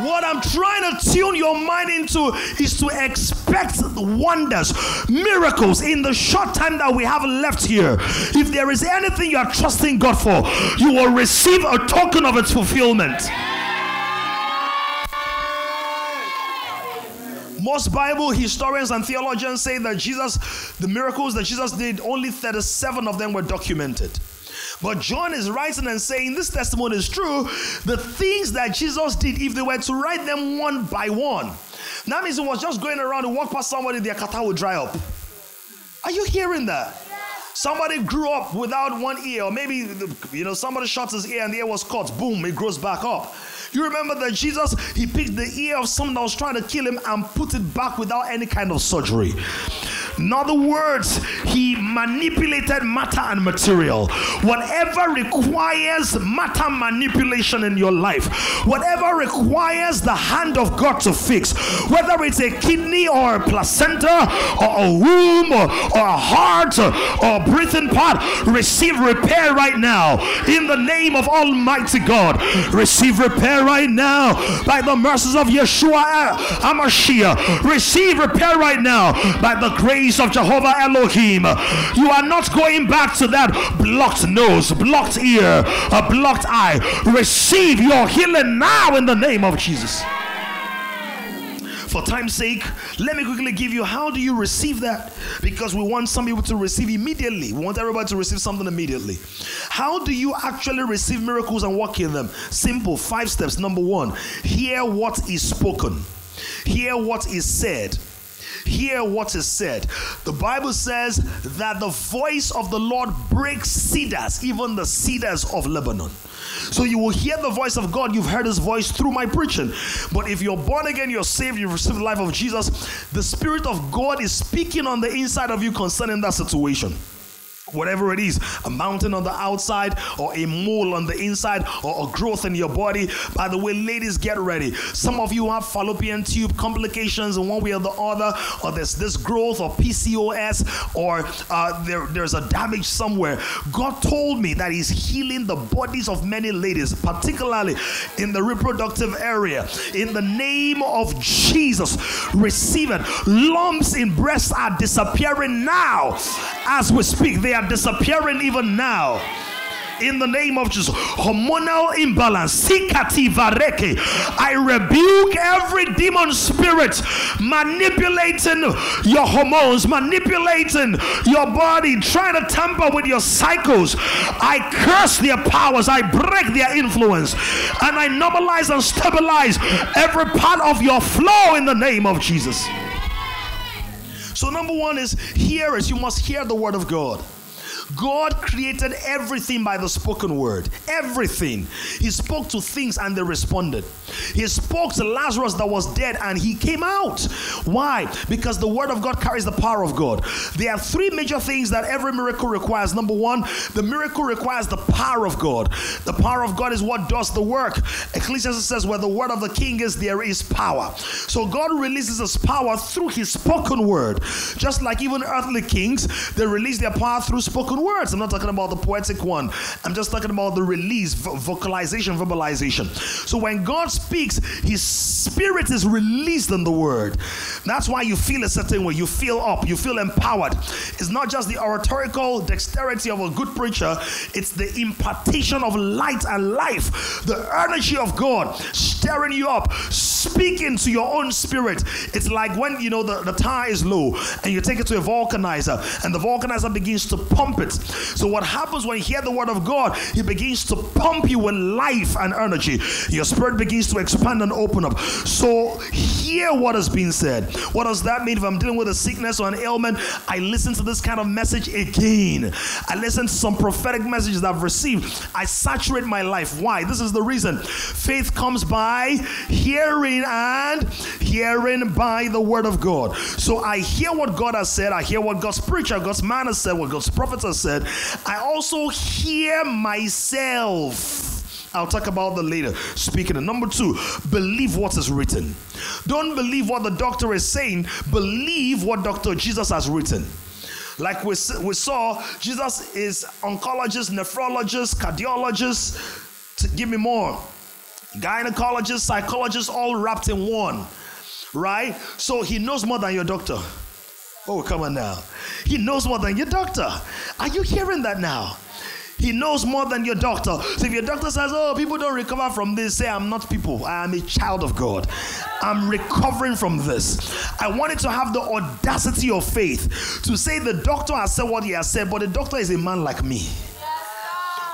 What I'm trying to tune your mind into is to expect wonders, miracles in the short time that we have left here. If there is anything you are trusting God for, you will receive a token of its fulfillment. Most Bible historians and theologians say that Jesus, the miracles that Jesus did, only 37 of them were documented. But John is writing and saying this testimony is true. The things that Jesus did, if they were to write them one by one, that means it was just going around and walk past somebody, their kata would dry up. Are you hearing that? Somebody grew up without one ear, or maybe you know somebody shot his ear and the ear was cut. Boom, it grows back up. You remember that Jesus he picked the ear of someone that was trying to kill him and put it back without any kind of surgery. In other words, he manipulated matter and material. Whatever requires matter manipulation in your life, whatever requires the hand of God to fix, whether it's a kidney or a placenta or a womb or, or a heart or, or a breathing part, receive repair right now in the name of Almighty God. Receive repair right now by the mercies of Yeshua HaMashiach. Receive repair right now by the grace of Jehovah Elohim. You are not going back to that blocked nose, blocked ear, a blocked eye. Receive your healing now in the name of Jesus. For time's sake, let me quickly give you how do you receive that? Because we want some people to receive immediately. We want everybody to receive something immediately. How do you actually receive miracles and walk in them? Simple, five steps. Number one, hear what is spoken, hear what is said hear what is said. The Bible says that the voice of the Lord breaks cedars, even the cedars of Lebanon. So you will hear the voice of God. You've heard his voice through my preaching. But if you're born again, you're saved, you've received the life of Jesus, the Spirit of God is speaking on the inside of you concerning that situation whatever it is a mountain on the outside or a mole on the inside or a growth in your body. By the way ladies get ready. Some of you have fallopian tube complications in one way or the other or there's this growth or pcos or uh, there, there's a damage somewhere. God told me that he's healing the bodies of many ladies particularly in the reproductive area. In the name of jesus receive it. Lumps in breasts are disappearing now as we speak they are disappearing even now in the name of Jesus. Hormonal imbalance. I rebuke every demon spirit manipulating your hormones, manipulating your body, trying to tamper with your cycles. I curse their powers, I break their influence, and I normalize and stabilize every part of your flow in the name of Jesus. So, number one is hear it. You must hear the word of God. God created everything by the spoken word. Everything. He spoke to things and they responded. He spoke to Lazarus that was dead and he came out. Why? Because the word of God carries the power of God. There are three major things that every miracle requires. Number one, the miracle requires the power of God. The power of God is what does the work. Ecclesiastes says, where the word of the king is, there is power. So God releases his power through his spoken word. Just like even earthly kings, they release their power through spoken words. I'm not talking about the poetic one, I'm just talking about the release, vocalization, verbalization. So when God speaks, his spirit is released in the word. That's why you feel a certain way. You feel up, you feel empowered. It's not just the oratorical dexterity of a good preacher, it's the impartation of light and life, the energy of God stirring you up, speaking to your own spirit. It's like when you know the, the tire is low and you take it to a vulcanizer and the vulcanizer begins to pump it. So, what happens when you hear the word of God, He begins to pump you with life and energy. Your spirit begins to expand and open up. So, hear what is being said. What does that mean if I'm dealing with a sickness or an ailment? I listen to this kind of message again. I listen to some prophetic messages that I've received. I saturate my life. Why? This is the reason. Faith comes by hearing and hearing by the word of God. So I hear what God has said, I hear what God's preacher, God's man has said, what God's prophet has said. I also hear myself. I'll talk about that later. Speaking. And number two, believe what is written. Don't believe what the doctor is saying, believe what Dr. Jesus has written. Like we, we saw, Jesus is oncologist, nephrologist, cardiologist. Give me more. Gynecologist, psychologist, all wrapped in one. Right? So he knows more than your doctor. Oh, come on now. He knows more than your doctor. Are you hearing that now? He knows more than your doctor. So if your doctor says, Oh, people don't recover from this, say, I'm not people. I am a child of God. I'm recovering from this. I wanted to have the audacity of faith to say the doctor has said what he has said, but the doctor is a man like me.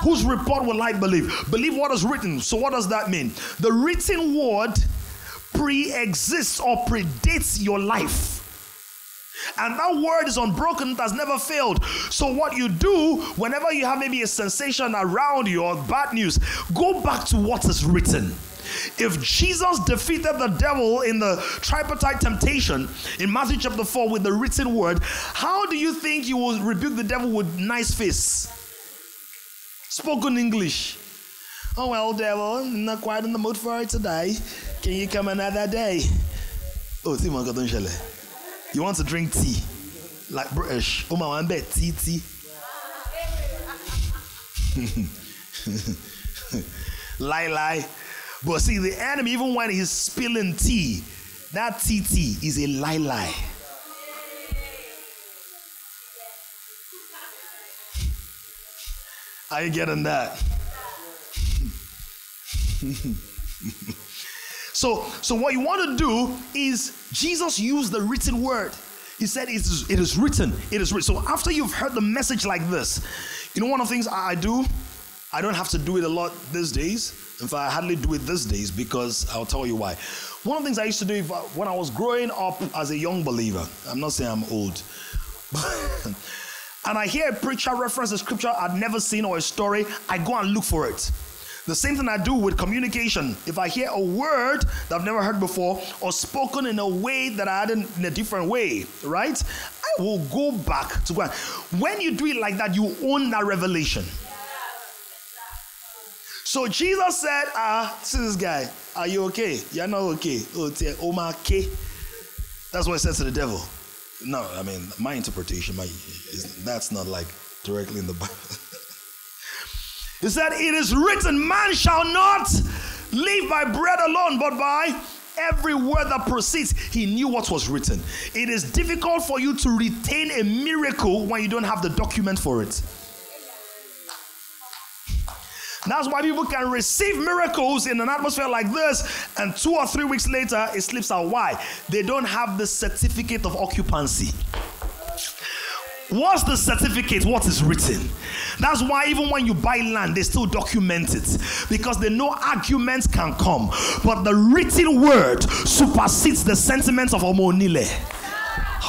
Whose report will I believe? Believe what is written. So, what does that mean? The written word pre exists or predates your life. And that word is unbroken, it has never failed. So, what you do whenever you have maybe a sensation around you or bad news, go back to what is written. If Jesus defeated the devil in the tripartite temptation in Matthew chapter 4 with the written word, how do you think you will rebuke the devil with nice face? Spoken English. Oh well, devil, I'm not quite in the mood for it today. Can you come another day? Oh, see, my God, you want to drink tea, like British. Eh, oh, my one bet tea, tea. lie, lie. But see, the enemy, even when he's spilling tea, that tea, tea is a lie, lie. Are you getting that? so, so what you want to do is Jesus used the written word. He said, it is, it is written. It is written. So after you've heard the message like this, you know one of the things I do? I don't have to do it a lot these days. In fact, I hardly do it these days because I'll tell you why. One of the things I used to do I, when I was growing up as a young believer, I'm not saying I'm old, and I hear a preacher reference a scripture I'd never seen or a story, I go and look for it. The same thing I do with communication. If I hear a word that I've never heard before or spoken in a way that I hadn't in a different way, right? I will go back to God. When you do it like that, you own that revelation. So Jesus said, Ah, see this guy, are you okay? You're not okay. Oh, Oma okay. That's what he said to the devil. No, I mean, my interpretation, my, that's not like directly in the Bible. He said, It is written, man shall not live by bread alone, but by every word that proceeds. He knew what was written. It is difficult for you to retain a miracle when you don't have the document for it. That's why people can receive miracles in an atmosphere like this, and two or three weeks later, it slips out. Why? They don't have the certificate of occupancy. What's the certificate? What is written? That's why even when you buy land, they still document it because they know arguments can come. But the written word supersedes the sentiments of Omonile.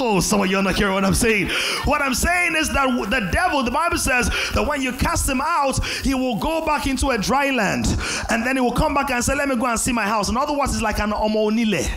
Oh, some of you are not hearing what I'm saying. What I'm saying is that the devil, the Bible says that when you cast him out, he will go back into a dry land and then he will come back and say, Let me go and see my house. In other words, it's like an omonile.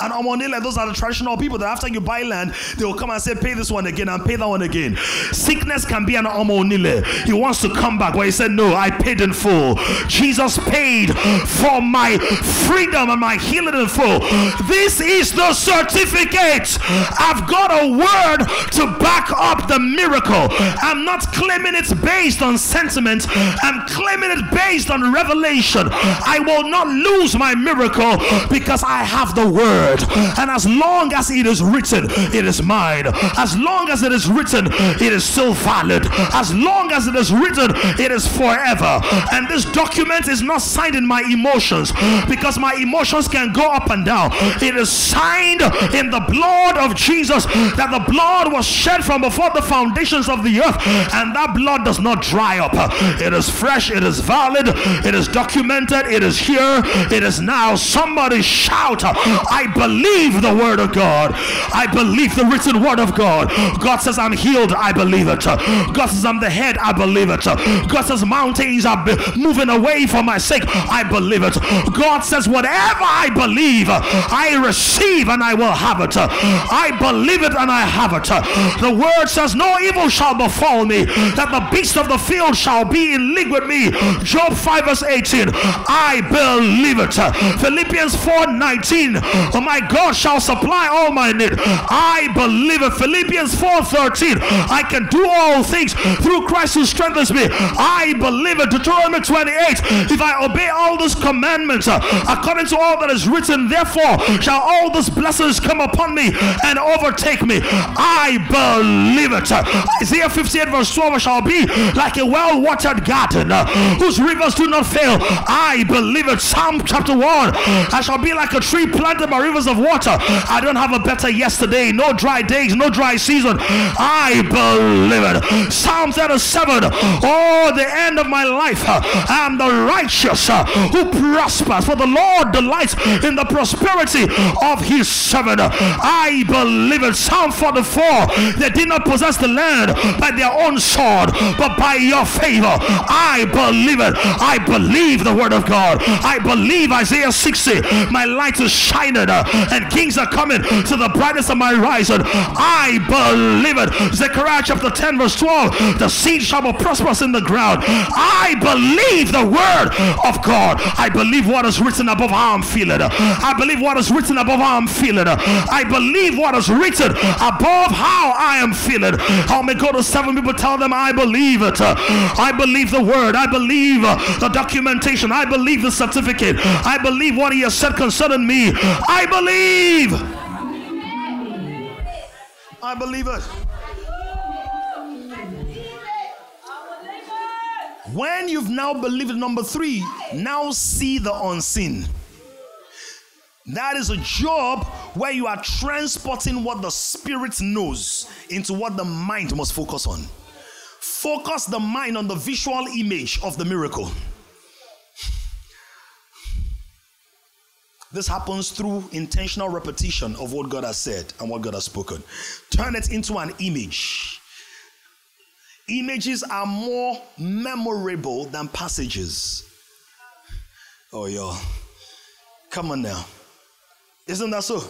And Omonile, those are the traditional people that after you buy land, they will come and say, pay this one again and pay that one again. Sickness can be an Omonile. He wants to come back, but he said, no, I paid in full. Jesus paid for my freedom and my healing in full. This is the certificate. I've got a word to back up the miracle. I'm not claiming it's based on sentiment. I'm claiming it based on revelation. I will not lose my miracle because I have the word word. And as long as it is written, it is mine. As long as it is written, it is still valid. As long as it is written, it is forever. And this document is not signed in my emotions because my emotions can go up and down. It is signed in the blood of Jesus that the blood was shed from before the foundations of the earth, and that blood does not dry up. It is fresh, it is valid, it is documented, it is here, it is now. Somebody shout, I believe the word of God. I believe the written word of God. God says, I'm healed. I believe it. God says, I'm the head. I believe it. God says, mountains are moving away for my sake. I believe it. God says, whatever I believe, I receive and I will have it. I believe it and I have it. The word says, No evil shall befall me, that the beast of the field shall be in league with me. Job 5 verse 18. I believe it. Philippians 4 19 for my God shall supply all my need. I believe it. Philippians 4:13. I can do all things through Christ who strengthens me. I believe it. Deuteronomy 28. If I obey all those commandments uh, according to all that is written, therefore shall all those blessings come upon me and overtake me. I believe it. Isaiah 58 verse 12 shall be like a well-watered garden uh, whose rivers do not fail. I believe it. Psalm chapter 1. I shall be like a tree planted by rivers of water. I don't have a better yesterday, no dry days, no dry season. I believe it. Psalm 37. Oh, the end of my life. I am the righteous uh, who prospers, for the Lord delights in the prosperity of his servant. I believe it. Psalm 44. They did not possess the land by their own sword, but by your favor. I believe it. I believe the word of God. I believe Isaiah 60. My light is shining Uh, and kings are coming to the brightness of my horizon. I believe it. Zechariah chapter 10, verse 12. The seed shall be prosperous in the ground. I believe the word of God. I believe what is written above how I'm feeling. I believe what is written above how I'm feeling. I believe what is written above how I am feeling. I may go to seven people, tell them I believe it. I believe the word. I believe the documentation. I believe the certificate. I believe what he has said concerning me. I believe. I believe it. When you've now believed number three, now see the unseen. That is a job where you are transporting what the spirit knows into what the mind must focus on. Focus the mind on the visual image of the miracle. This happens through intentional repetition of what God has said and what God has spoken. Turn it into an image. Images are more memorable than passages. Oh, y'all. Come on now. Isn't that so?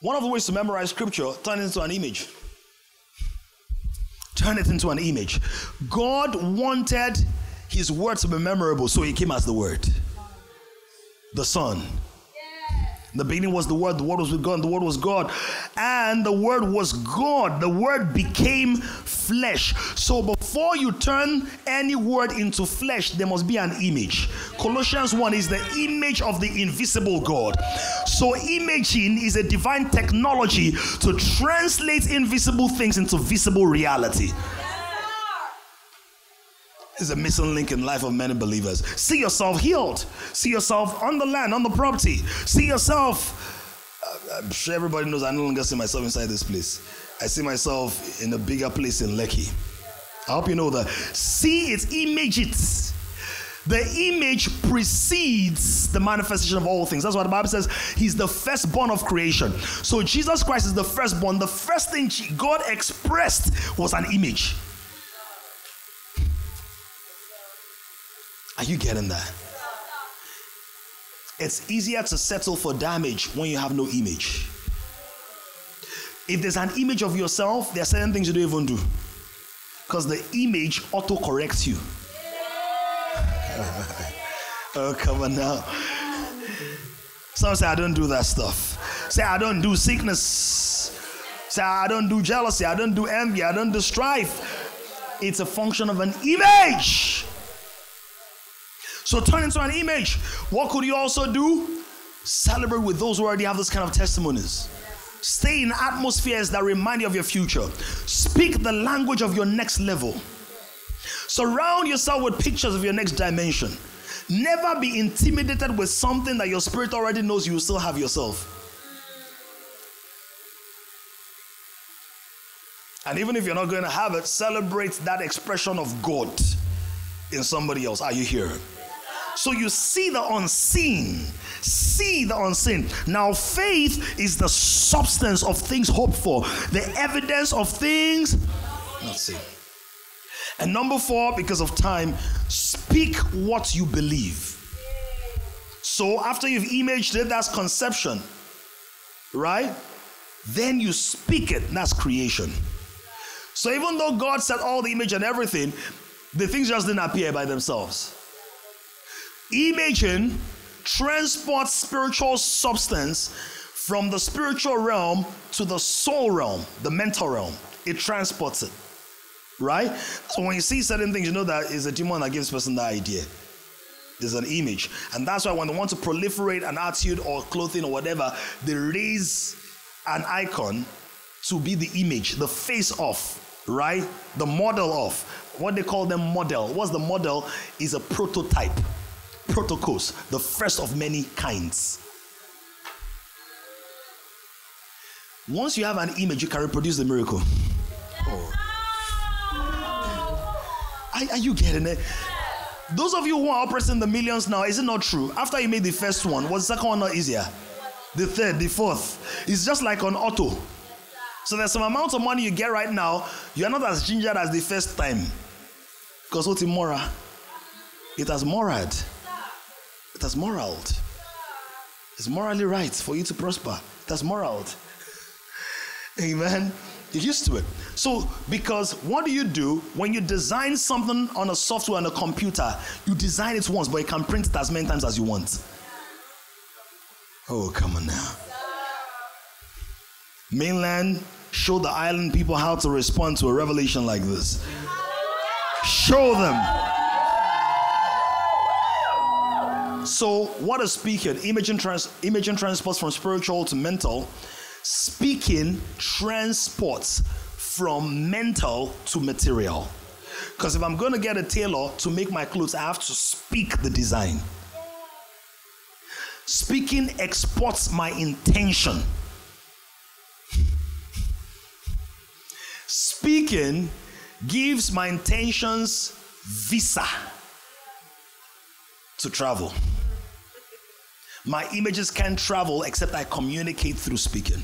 One of the ways to memorize scripture, turn it into an image. Turn it into an image. God wanted his word to be memorable, so he came as the word the Son. The beginning was the Word, the Word was with God, the Word was God, and the Word was God. The Word became flesh. So before you turn any word into flesh, there must be an image. Colossians 1 is the image of the invisible God. So imaging is a divine technology to translate invisible things into visible reality is a missing link in life of many believers. See yourself healed. See yourself on the land, on the property. See yourself. Uh, I'm sure everybody knows I no longer see myself inside this place. I see myself in a bigger place in Lekki. I hope you know that. See it, image it. The image precedes the manifestation of all things. That's what the Bible says. He's the firstborn of creation. So Jesus Christ is the firstborn. The first thing God expressed was an image. Are you getting that? It's easier to settle for damage when you have no image. If there's an image of yourself, there are certain things you don't even do. Because the image auto corrects you. oh, come on now. Some say, I don't do that stuff. Say, I don't do sickness. Say, I don't do jealousy. I don't do envy. I don't do strife. It's a function of an image. So turn into an image. What could you also do? Celebrate with those who already have this kind of testimonies. Stay in atmospheres that remind you of your future. Speak the language of your next level. Surround yourself with pictures of your next dimension. Never be intimidated with something that your spirit already knows you still have yourself. And even if you're not going to have it, celebrate that expression of God in somebody else. Are you here? So you see the unseen. See the unseen. Now, faith is the substance of things hoped for, the evidence of things not seen. And number four, because of time, speak what you believe. So after you've imaged it, that's conception, right? Then you speak it, that's creation. So even though God set all the image and everything, the things just didn't appear by themselves. Imaging transports spiritual substance from the spiritual realm to the soul realm, the mental realm. It transports it. Right? So when you see certain things, you know that is a demon that gives person that idea. There's an image. And that's why when they want to proliferate an attitude or clothing or whatever, they raise an icon to be the image, the face of, right? The model of. What they call them model. What's the model? Is a prototype protocols, the first of many kinds. Once you have an image, you can reproduce the miracle. Oh. Are, are you getting it? Those of you who are operating the millions now, is it not true? After you made the first one, was the second one not easier? The third, the fourth. It's just like on auto. So there's some amount of money you get right now, you're not as gingered as the first time. Because what's immoral? It has moral. It has moral. It's morally right for you to prosper. That's moral. Amen. You're used to it. So, because what do you do when you design something on a software on a computer? You design it once, but you can print it as many times as you want. Oh, come on now. Mainland, show the island people how to respond to a revelation like this. Show them. So, what is speaking? Imaging, trans, imaging transports from spiritual to mental. Speaking transports from mental to material. Because if I'm going to get a tailor to make my clothes, I have to speak the design. Speaking exports my intention. Speaking gives my intentions visa to travel. My images can't travel except I communicate through speaking.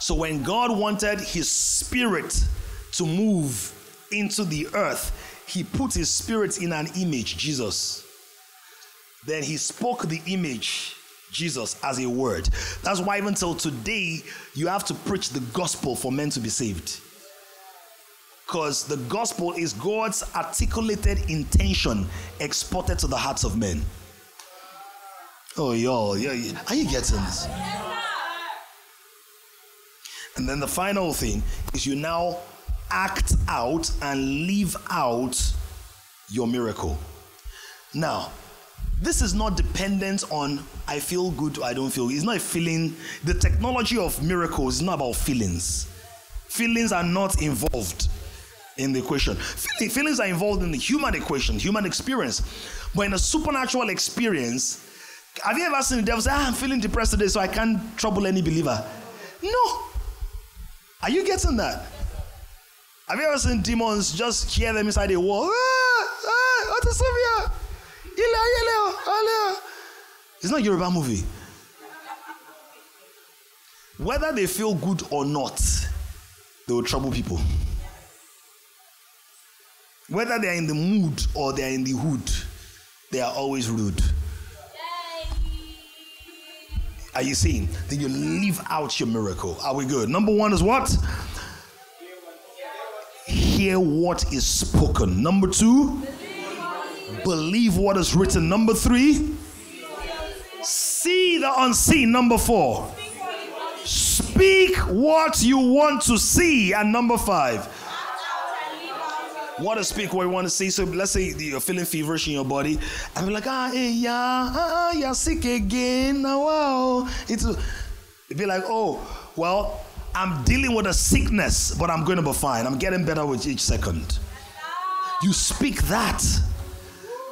So when God wanted his spirit to move into the earth, he put his spirit in an image, Jesus. Then he spoke the image, Jesus, as a word. That's why, even till today, you have to preach the gospel for men to be saved. Because the gospel is God's articulated intention exported to the hearts of men. Oh, y'all, yeah, are you getting this? And then the final thing is you now act out and live out your miracle. Now, this is not dependent on I feel good I don't feel. It's not a feeling. The technology of miracles is not about feelings. Feelings are not involved in the equation. Feelings are involved in the human equation, human experience. But in a supernatural experience, have you ever seen the devil say, ah, I'm feeling depressed today, so I can't trouble any believer? No. Are you getting that? Have you ever seen demons just hear them inside a wall? Ah, ah. It's not Yoruba movie. Whether they feel good or not, they will trouble people. Whether they are in the mood or they are in the hood, they are always rude. Are you seeing? Then you leave out your miracle. Are we good? Number one is what? Hear what is spoken. Number two, believe what is written. Number three, see the unseen. Number four, speak what you want to see. And number five, want to speak what you want to see. So let's say you're feeling feverish in your body, be like, ah, hey, yeah, ah, ah, you're sick again. Now, wow. It's it'd be like, oh, well, I'm dealing with a sickness, but I'm going to be fine. I'm getting better with each second. You speak that.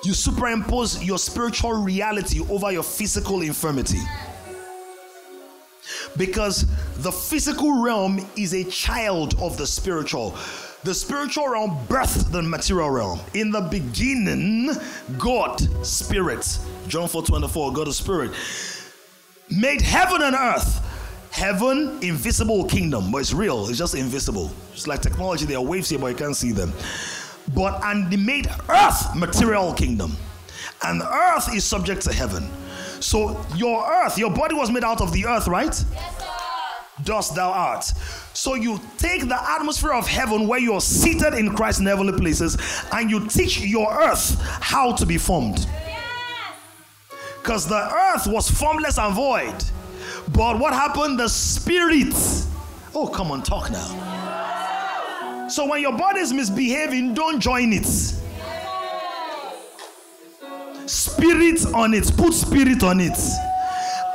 You superimpose your spiritual reality over your physical infirmity. Because the physical realm is a child of the spiritual. The spiritual realm birthed the material realm. In the beginning, God, Spirit, John 4 24, God is Spirit, made heaven and earth. Heaven, invisible kingdom, but it's real, it's just invisible. It's like technology, there are waves here, but you can't see them. But and they made earth material kingdom. And earth is subject to heaven. So your earth, your body was made out of the earth, right? Yes, Dust thou art. So you take the atmosphere of heaven where you're seated in Christ in heavenly places and you teach your earth how to be formed. Because the earth was formless and void. But what happened? The spirit. Oh, come on, talk now. So when your body is misbehaving, don't join it. Spirit on it. Put spirit on it.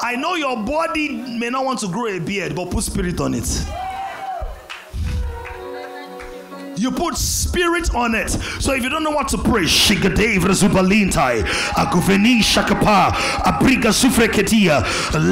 I know your body may not want to grow a beard, but put spirit on it. You put spirit on it. So if you don't know what to pray, Shigadave Razubalintai, Aguveni Shakapa, Abriga Sufreketia,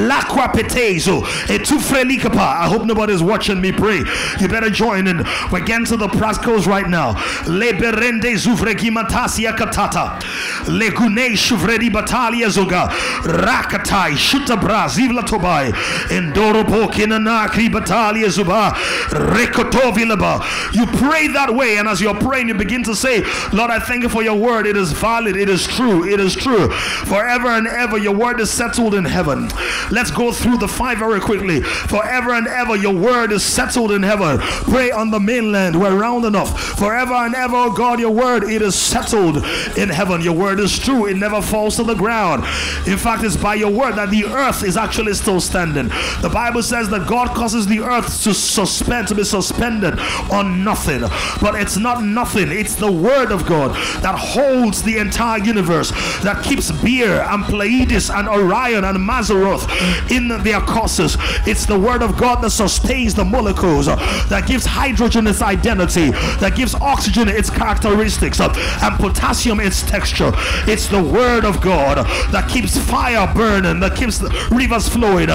Lakwa Petezo, Etufrelikapa. I hope nobody's watching me pray. You better join in. We're getting to the practicals right now. Leberende Zufreki Matasia Katata, Legune Shuvredi Batalia Zoga, Rakatai, Shutabra, Zivla Tobai, Endoropo Kinanakri Batalia Zuba, Rekotovilaba. You pray that way. And as you're praying, you begin to say, Lord, I thank you for your word. It is valid. It is true. It is true. Forever and ever, your word is settled in heaven. Let's go through the five very quickly. Forever and ever, your word is settled in heaven. Pray on the mainland. We're round enough. Forever and ever, oh God, your word, it is settled in heaven. Your word is true. It never falls to the ground. In fact, it's by your word that the earth is actually still standing. The Bible says that God causes the earth to suspend, to be suspended on nothing. But it's not nothing. It's the word of God that holds the entire universe, that keeps Bear and Pleiades and Orion and Mazzaroth in their courses. It's the word of God that sustains the molecules, that gives hydrogen its identity, that gives oxygen its characteristics, and potassium its texture. It's the word of God that keeps fire burning, that keeps rivers flowing.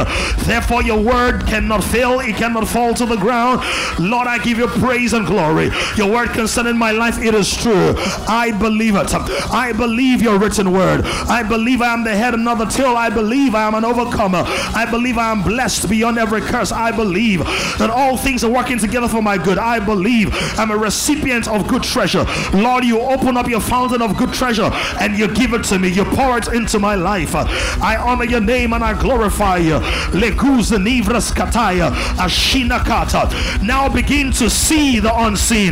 Therefore, your word cannot fail, it cannot fall to the ground. Lord, I give you praise and glory. Your word concerning my life, it is true. I believe it. I believe your written word. I believe I am the head and not the tail. I believe I am an overcomer. I believe I am blessed beyond every curse. I believe that all things are working together for my good. I believe I'm a recipient of good treasure. Lord, you open up your fountain of good treasure and you give it to me. You pour it into my life. I honor your name and I glorify you. Now begin to see the unseen.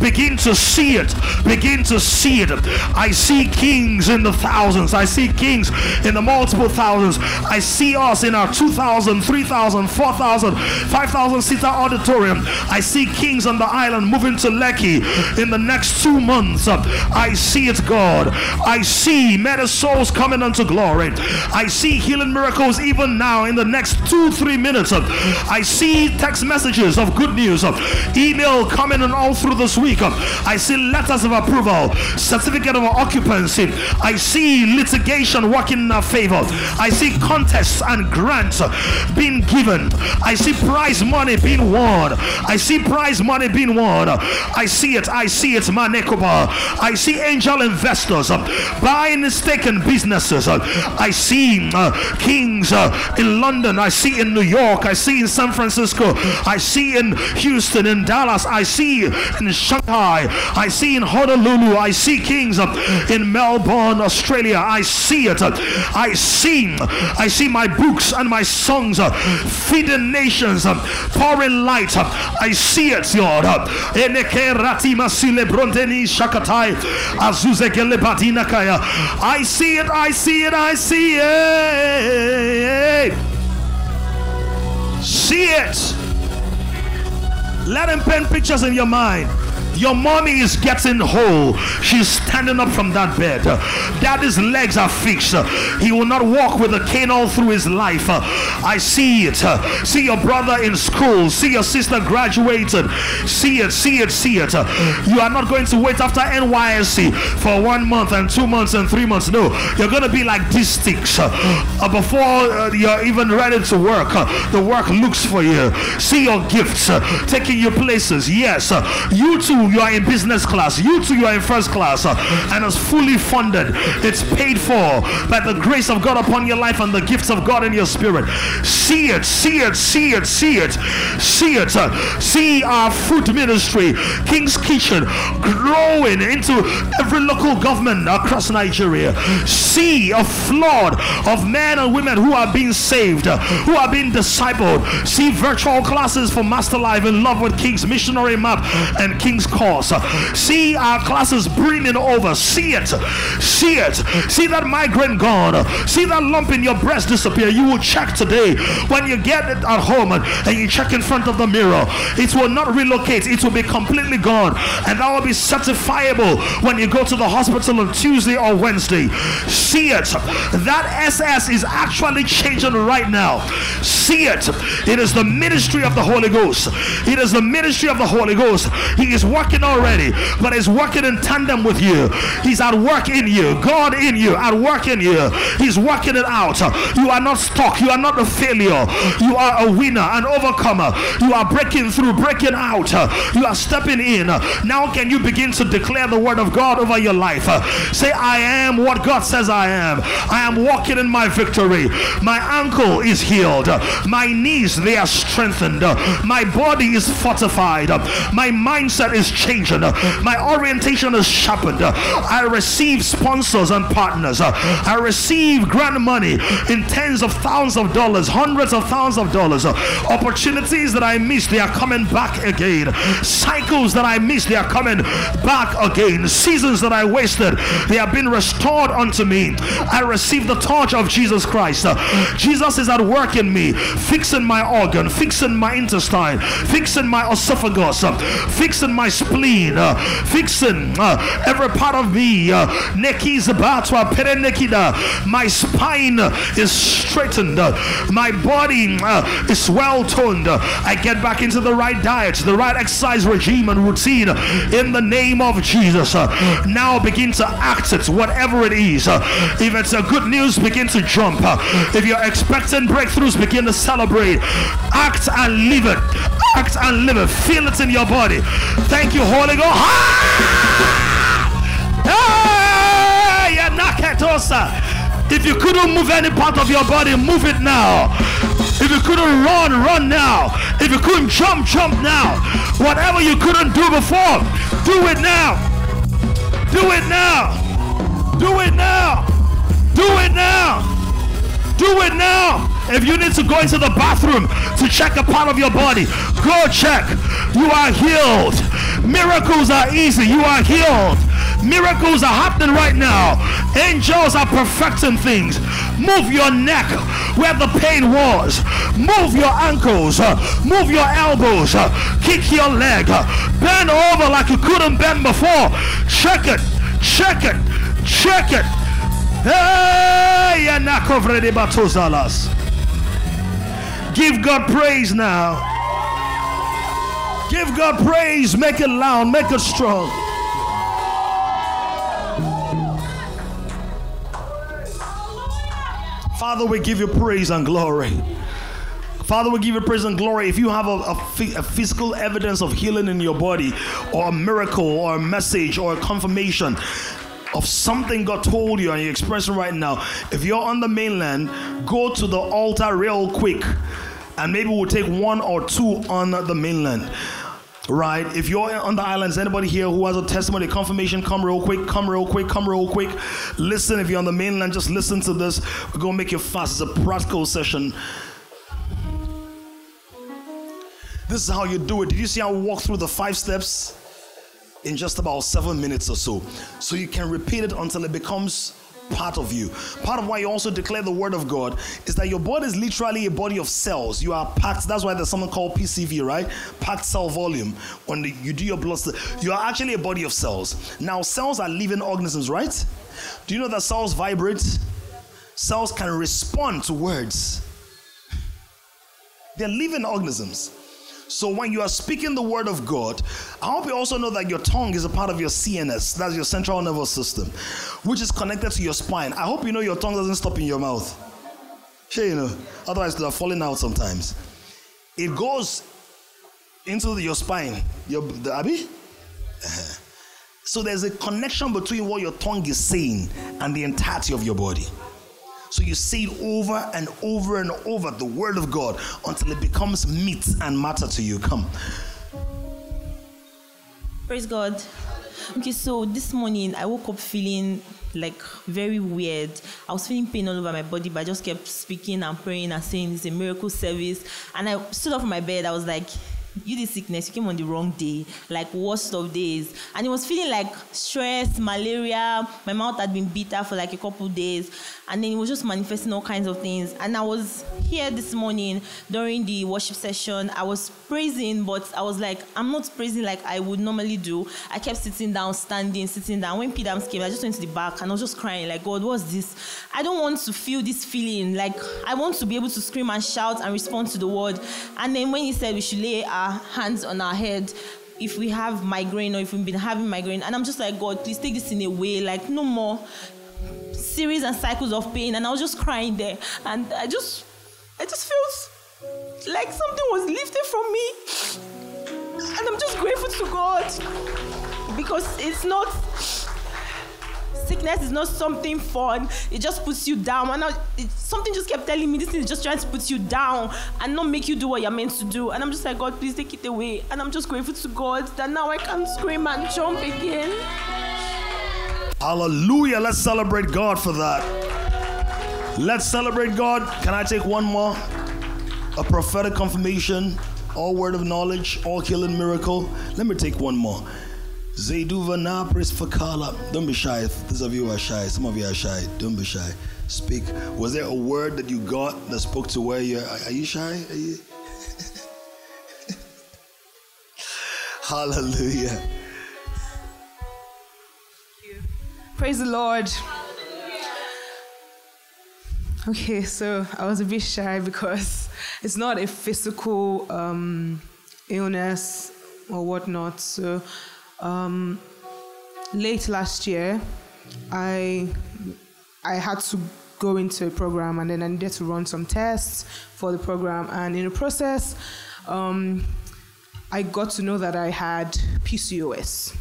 Begin to see it. Begin to see it. I see kings in the thousands. I see kings in the multiple thousands. I see us in our 2,000, 3,000, 4,000, 5,000 seater auditorium. I see kings on the island moving to Lekki in the next two months. I see it, God. I see many souls coming unto glory. I see healing miracles even now in the next two, three minutes. I see text messages of good news, of email coming on all through this week. I see letters of approval, certificate of occupancy. I see litigation working in our favor. I see contests and grants being given. I see prize money being won. I see prize money being won. I see it. I see it. Manekoba. I see angel investors buying mistaken businesses. I see uh, kings uh, in London. I see in New York. I see in San Francisco. I see in Houston, in Dallas. I see in Shanghai. I see in Honolulu. I see kings uh, in Melbourne, Australia. I see it. I see. I see my books and my songs uh, feeding nations, uh, pouring light. I see it, Lord. I see it. I see it. I see it. See it. Let him paint pictures in your mind. Your mommy is getting whole. She's standing up from that bed. Daddy's legs are fixed. He will not walk with a cane all through his life. I see it. See your brother in school. See your sister graduated. See it, see it, see it. You are not going to wait after NYSC for one month and two months and three months. No, you're going to be like these sticks. Uh, before uh, you're even ready to work, uh, the work looks for you. See your gifts taking you places. Yes, you too you are in business class. You too, you are in first class. Uh, and it's fully funded. It's paid for by the grace of God upon your life and the gifts of God in your spirit. See it, see it, see it, see it, see it. Uh, see our food ministry, King's Kitchen, growing into every local government across Nigeria. See a flood of men and women who are being saved, uh, who are being discipled. See virtual classes for Master Life in love with King's missionary map and King's course. See our classes brimming over. See it. See it. See that migraine gone. See that lump in your breast disappear. You will check today when you get it at home and, you check in front of the mirror. It will not relocate. It will be completely gone. And that will be certifiable when you go to the hospital on Tuesday or Wednesday. See it. That SS is actually changing right now. See it. It is the ministry of the Holy Ghost. It is the ministry of the Holy Ghost. He is working working already, but is working in tandem with you. He's at work in you, God in you, at work in you. He's working it out. You are not stuck. You are not a failure. You are a winner, an overcomer. You are breaking through, breaking out. You are stepping in. Now, can you begin to declare the word of God over your life? Say, I am what God says I am. I am walking in my victory. My ankle is healed. My knees, they are strengthened. My body is fortified. My mindset is changing. My orientation is sharpened. I receive sponsors and partners. I receive grant money in tens of thousands of dollars, hundreds of thousands of dollars. Opportunities that I missed, they are coming back again. Cycles that I missed, they are coming back again. Seasons that I wasted, they have been restored unto me. I receive the touch of Jesus Christ. Jesus is at work in me, fixing my organ, fixing my intestine, fixing my esophagus, fixing my spleen, uh, fixing uh, every part of me. Uh, uh my spine is straightened. Uh, my body uh, is well toned. I get back into the right diet, the right exercise regime and routine in the name of Jesus. Now begin to act it, whatever it is. If it's a good news, begin to jump. if you're expecting breakthroughs, begin to celebrate. Act and live it. Act and live it. Feel it in your body. Thank you, Holy Ghost. If you couldn't move any part of your body, move it now. If you couldn't run, run now. If you couldn't jump, jump now. Whatever you couldn't do before, do it now. Do it now. Do it now. Do it now. Do it now. If you need to go into the bathroom to check a part of your body, go check. You are healed. Miracles are easy. You are healed. Miracles are happening right now. Angels are perfecting things. Move your neck where the pain was. Move your ankles. Move your elbows. Kick your leg. Bend over like you couldn't bend before. Check it. Check it. Check it. Hey, Give God praise now. Give God praise. Make it loud. Make it strong. Father, we give you praise and glory. Father, we give you praise and glory. If you have a, a, a, physical evidence of healing in your body, or a miracle, or a message, or a confirmation of something God told you and you're expressing right now, if you're on the mainland, go to the altar real quick. And maybe we'll take one or two on the mainland right? If you're on the islands, anybody here who has a testimony, confirmation, come real quick, come real quick, come real quick. Listen, if you're on the mainland, just listen to this. We're going to make it fast. It's a practical session. This is how you do it. Did you see how we walk through the five steps in just about seven minutes or so? So you can repeat it until it becomes part of you. Part of why you also declare the word of God is that your body is literally a body of cells. You are packed. That's why there's something called PCV, right? Packed cell volume. When you do your blood, you are actually a body of cells. Now, cells are living organisms, right? Do you know that cells vibrate? Cells can respond to words. They're living organisms. So when you are speaking the word of God, I hope you also know that your tongue is a part of your CNS, that's your central nervous system, which is connected to your spine. I hope you know your tongue doesn't stop in your mouth. Sure, you know, otherwise they're falling out sometimes. It goes into your spine, your the Abby. So there's a connection between what your tongue is saying and the entirety of your body. So you say it over and over and over the word of God until it becomes meat and matter to you. Come. Praise God. Okay, so this morning I woke up feeling like very weird. I was feeling pain all over my body, but I just kept speaking and praying and saying it's a miracle service. And I stood up from my bed. I was like, you did sickness, you came on the wrong day, like worst of days. And it was feeling like stress, malaria. My mouth had been bitter for like a couple days. And then it was just manifesting all kinds of things. And I was here this morning during the worship session. I was praising, but I was like, I'm not praising like I would normally do. I kept sitting down, standing, sitting down. When Peter came, I just went to the back and I was just crying, like, God, what's this? I don't want to feel this feeling. Like, I want to be able to scream and shout and respond to the word. And then when he said we should lay our hands on our head, if we have migraine or if we've been having migraine. And I'm just like, God, please take this in a way, like no more series and cycles of pain. And I was just crying there. And I just, I just felt like something was lifted from me. And I'm just grateful to God because it's not sickness is not something fun. It just puts you down. And I, it, something just kept telling me this is just trying to put you down and not make you do what you're meant to do. And I'm just like, God, please take it away. And I'm just grateful to God that now I can scream and jump again. Hallelujah. Let's celebrate God for that. Let's celebrate God. Can I take one more? A prophetic confirmation, all word of knowledge, all healing miracle. Let me take one more. Zeduvana Prisfakala. Don't be shy. Those of you are shy. Some of you are shy. Don't be shy. Speak. Was there a word that you got that spoke to where you're? Are you shy? Are you? Hallelujah. Praise the Lord. Okay, so I was a bit shy because it's not a physical um, illness or whatnot. So um, late last year, I I had to go into a program and then I needed to run some tests for the program. And in the process, um, I got to know that I had PCOS.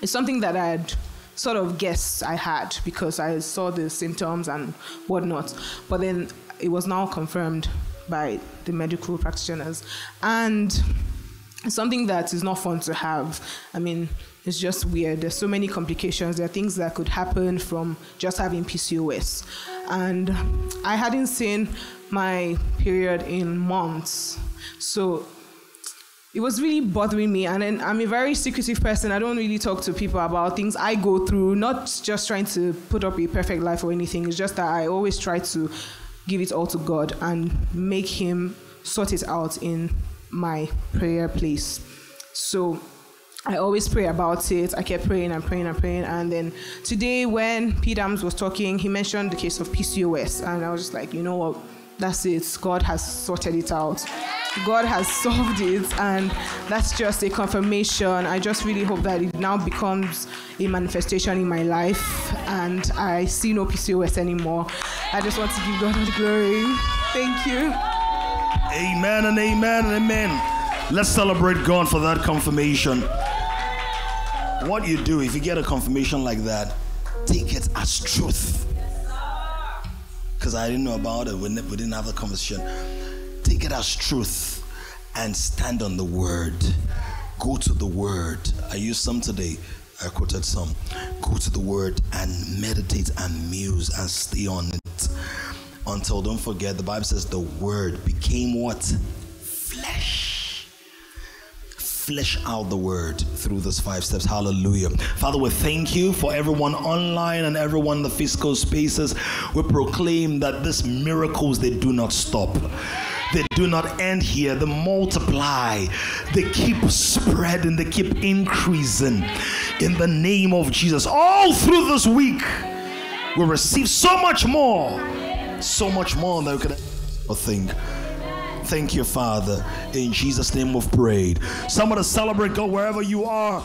It's something that I had sort of guess I had because I saw the symptoms and whatnot. But then it was now confirmed by the medical practitioners. And something that is not fun to have. I mean, it's just weird. There's so many complications. There are things that could happen from just having PCOS. And I hadn't seen my period in months. So it was really bothering me. And then I'm a very secretive person. I don't really talk to people about things I go through, not just trying to put up a perfect life or anything. It's just that I always try to give it all to God and make Him sort it out in my prayer place. So I always pray about it. I kept praying and praying and praying. And then today, when P. Dams was talking, he mentioned the case of PCOS. And I was just like, you know what? That's it. God has sorted it out. God has solved it, and that's just a confirmation. I just really hope that it now becomes a manifestation in my life, and I see no PCOS anymore. I just want to give God the glory. Thank you. Amen and amen and amen. Let's celebrate God for that confirmation. What you do if you get a confirmation like that, take it as truth. Because I didn't know about it, we didn't have the conversation. Take it as truth and stand on the word. Go to the word. I used some today. I quoted some. Go to the word and meditate and muse and stay on it. Until, don't forget, the Bible says the word became what? Flesh flesh out the word through those five steps. Hallelujah. Father, we thank you for everyone online and everyone in the physical spaces. We proclaim that these miracles they do not stop. They do not end here. They multiply. They keep spreading. They keep increasing. In the name of Jesus. All through this week, we receive so much more. So much more than we could ever think. Thank you, Father. In Jesus' name we've prayed. Somebody celebrate God wherever you are.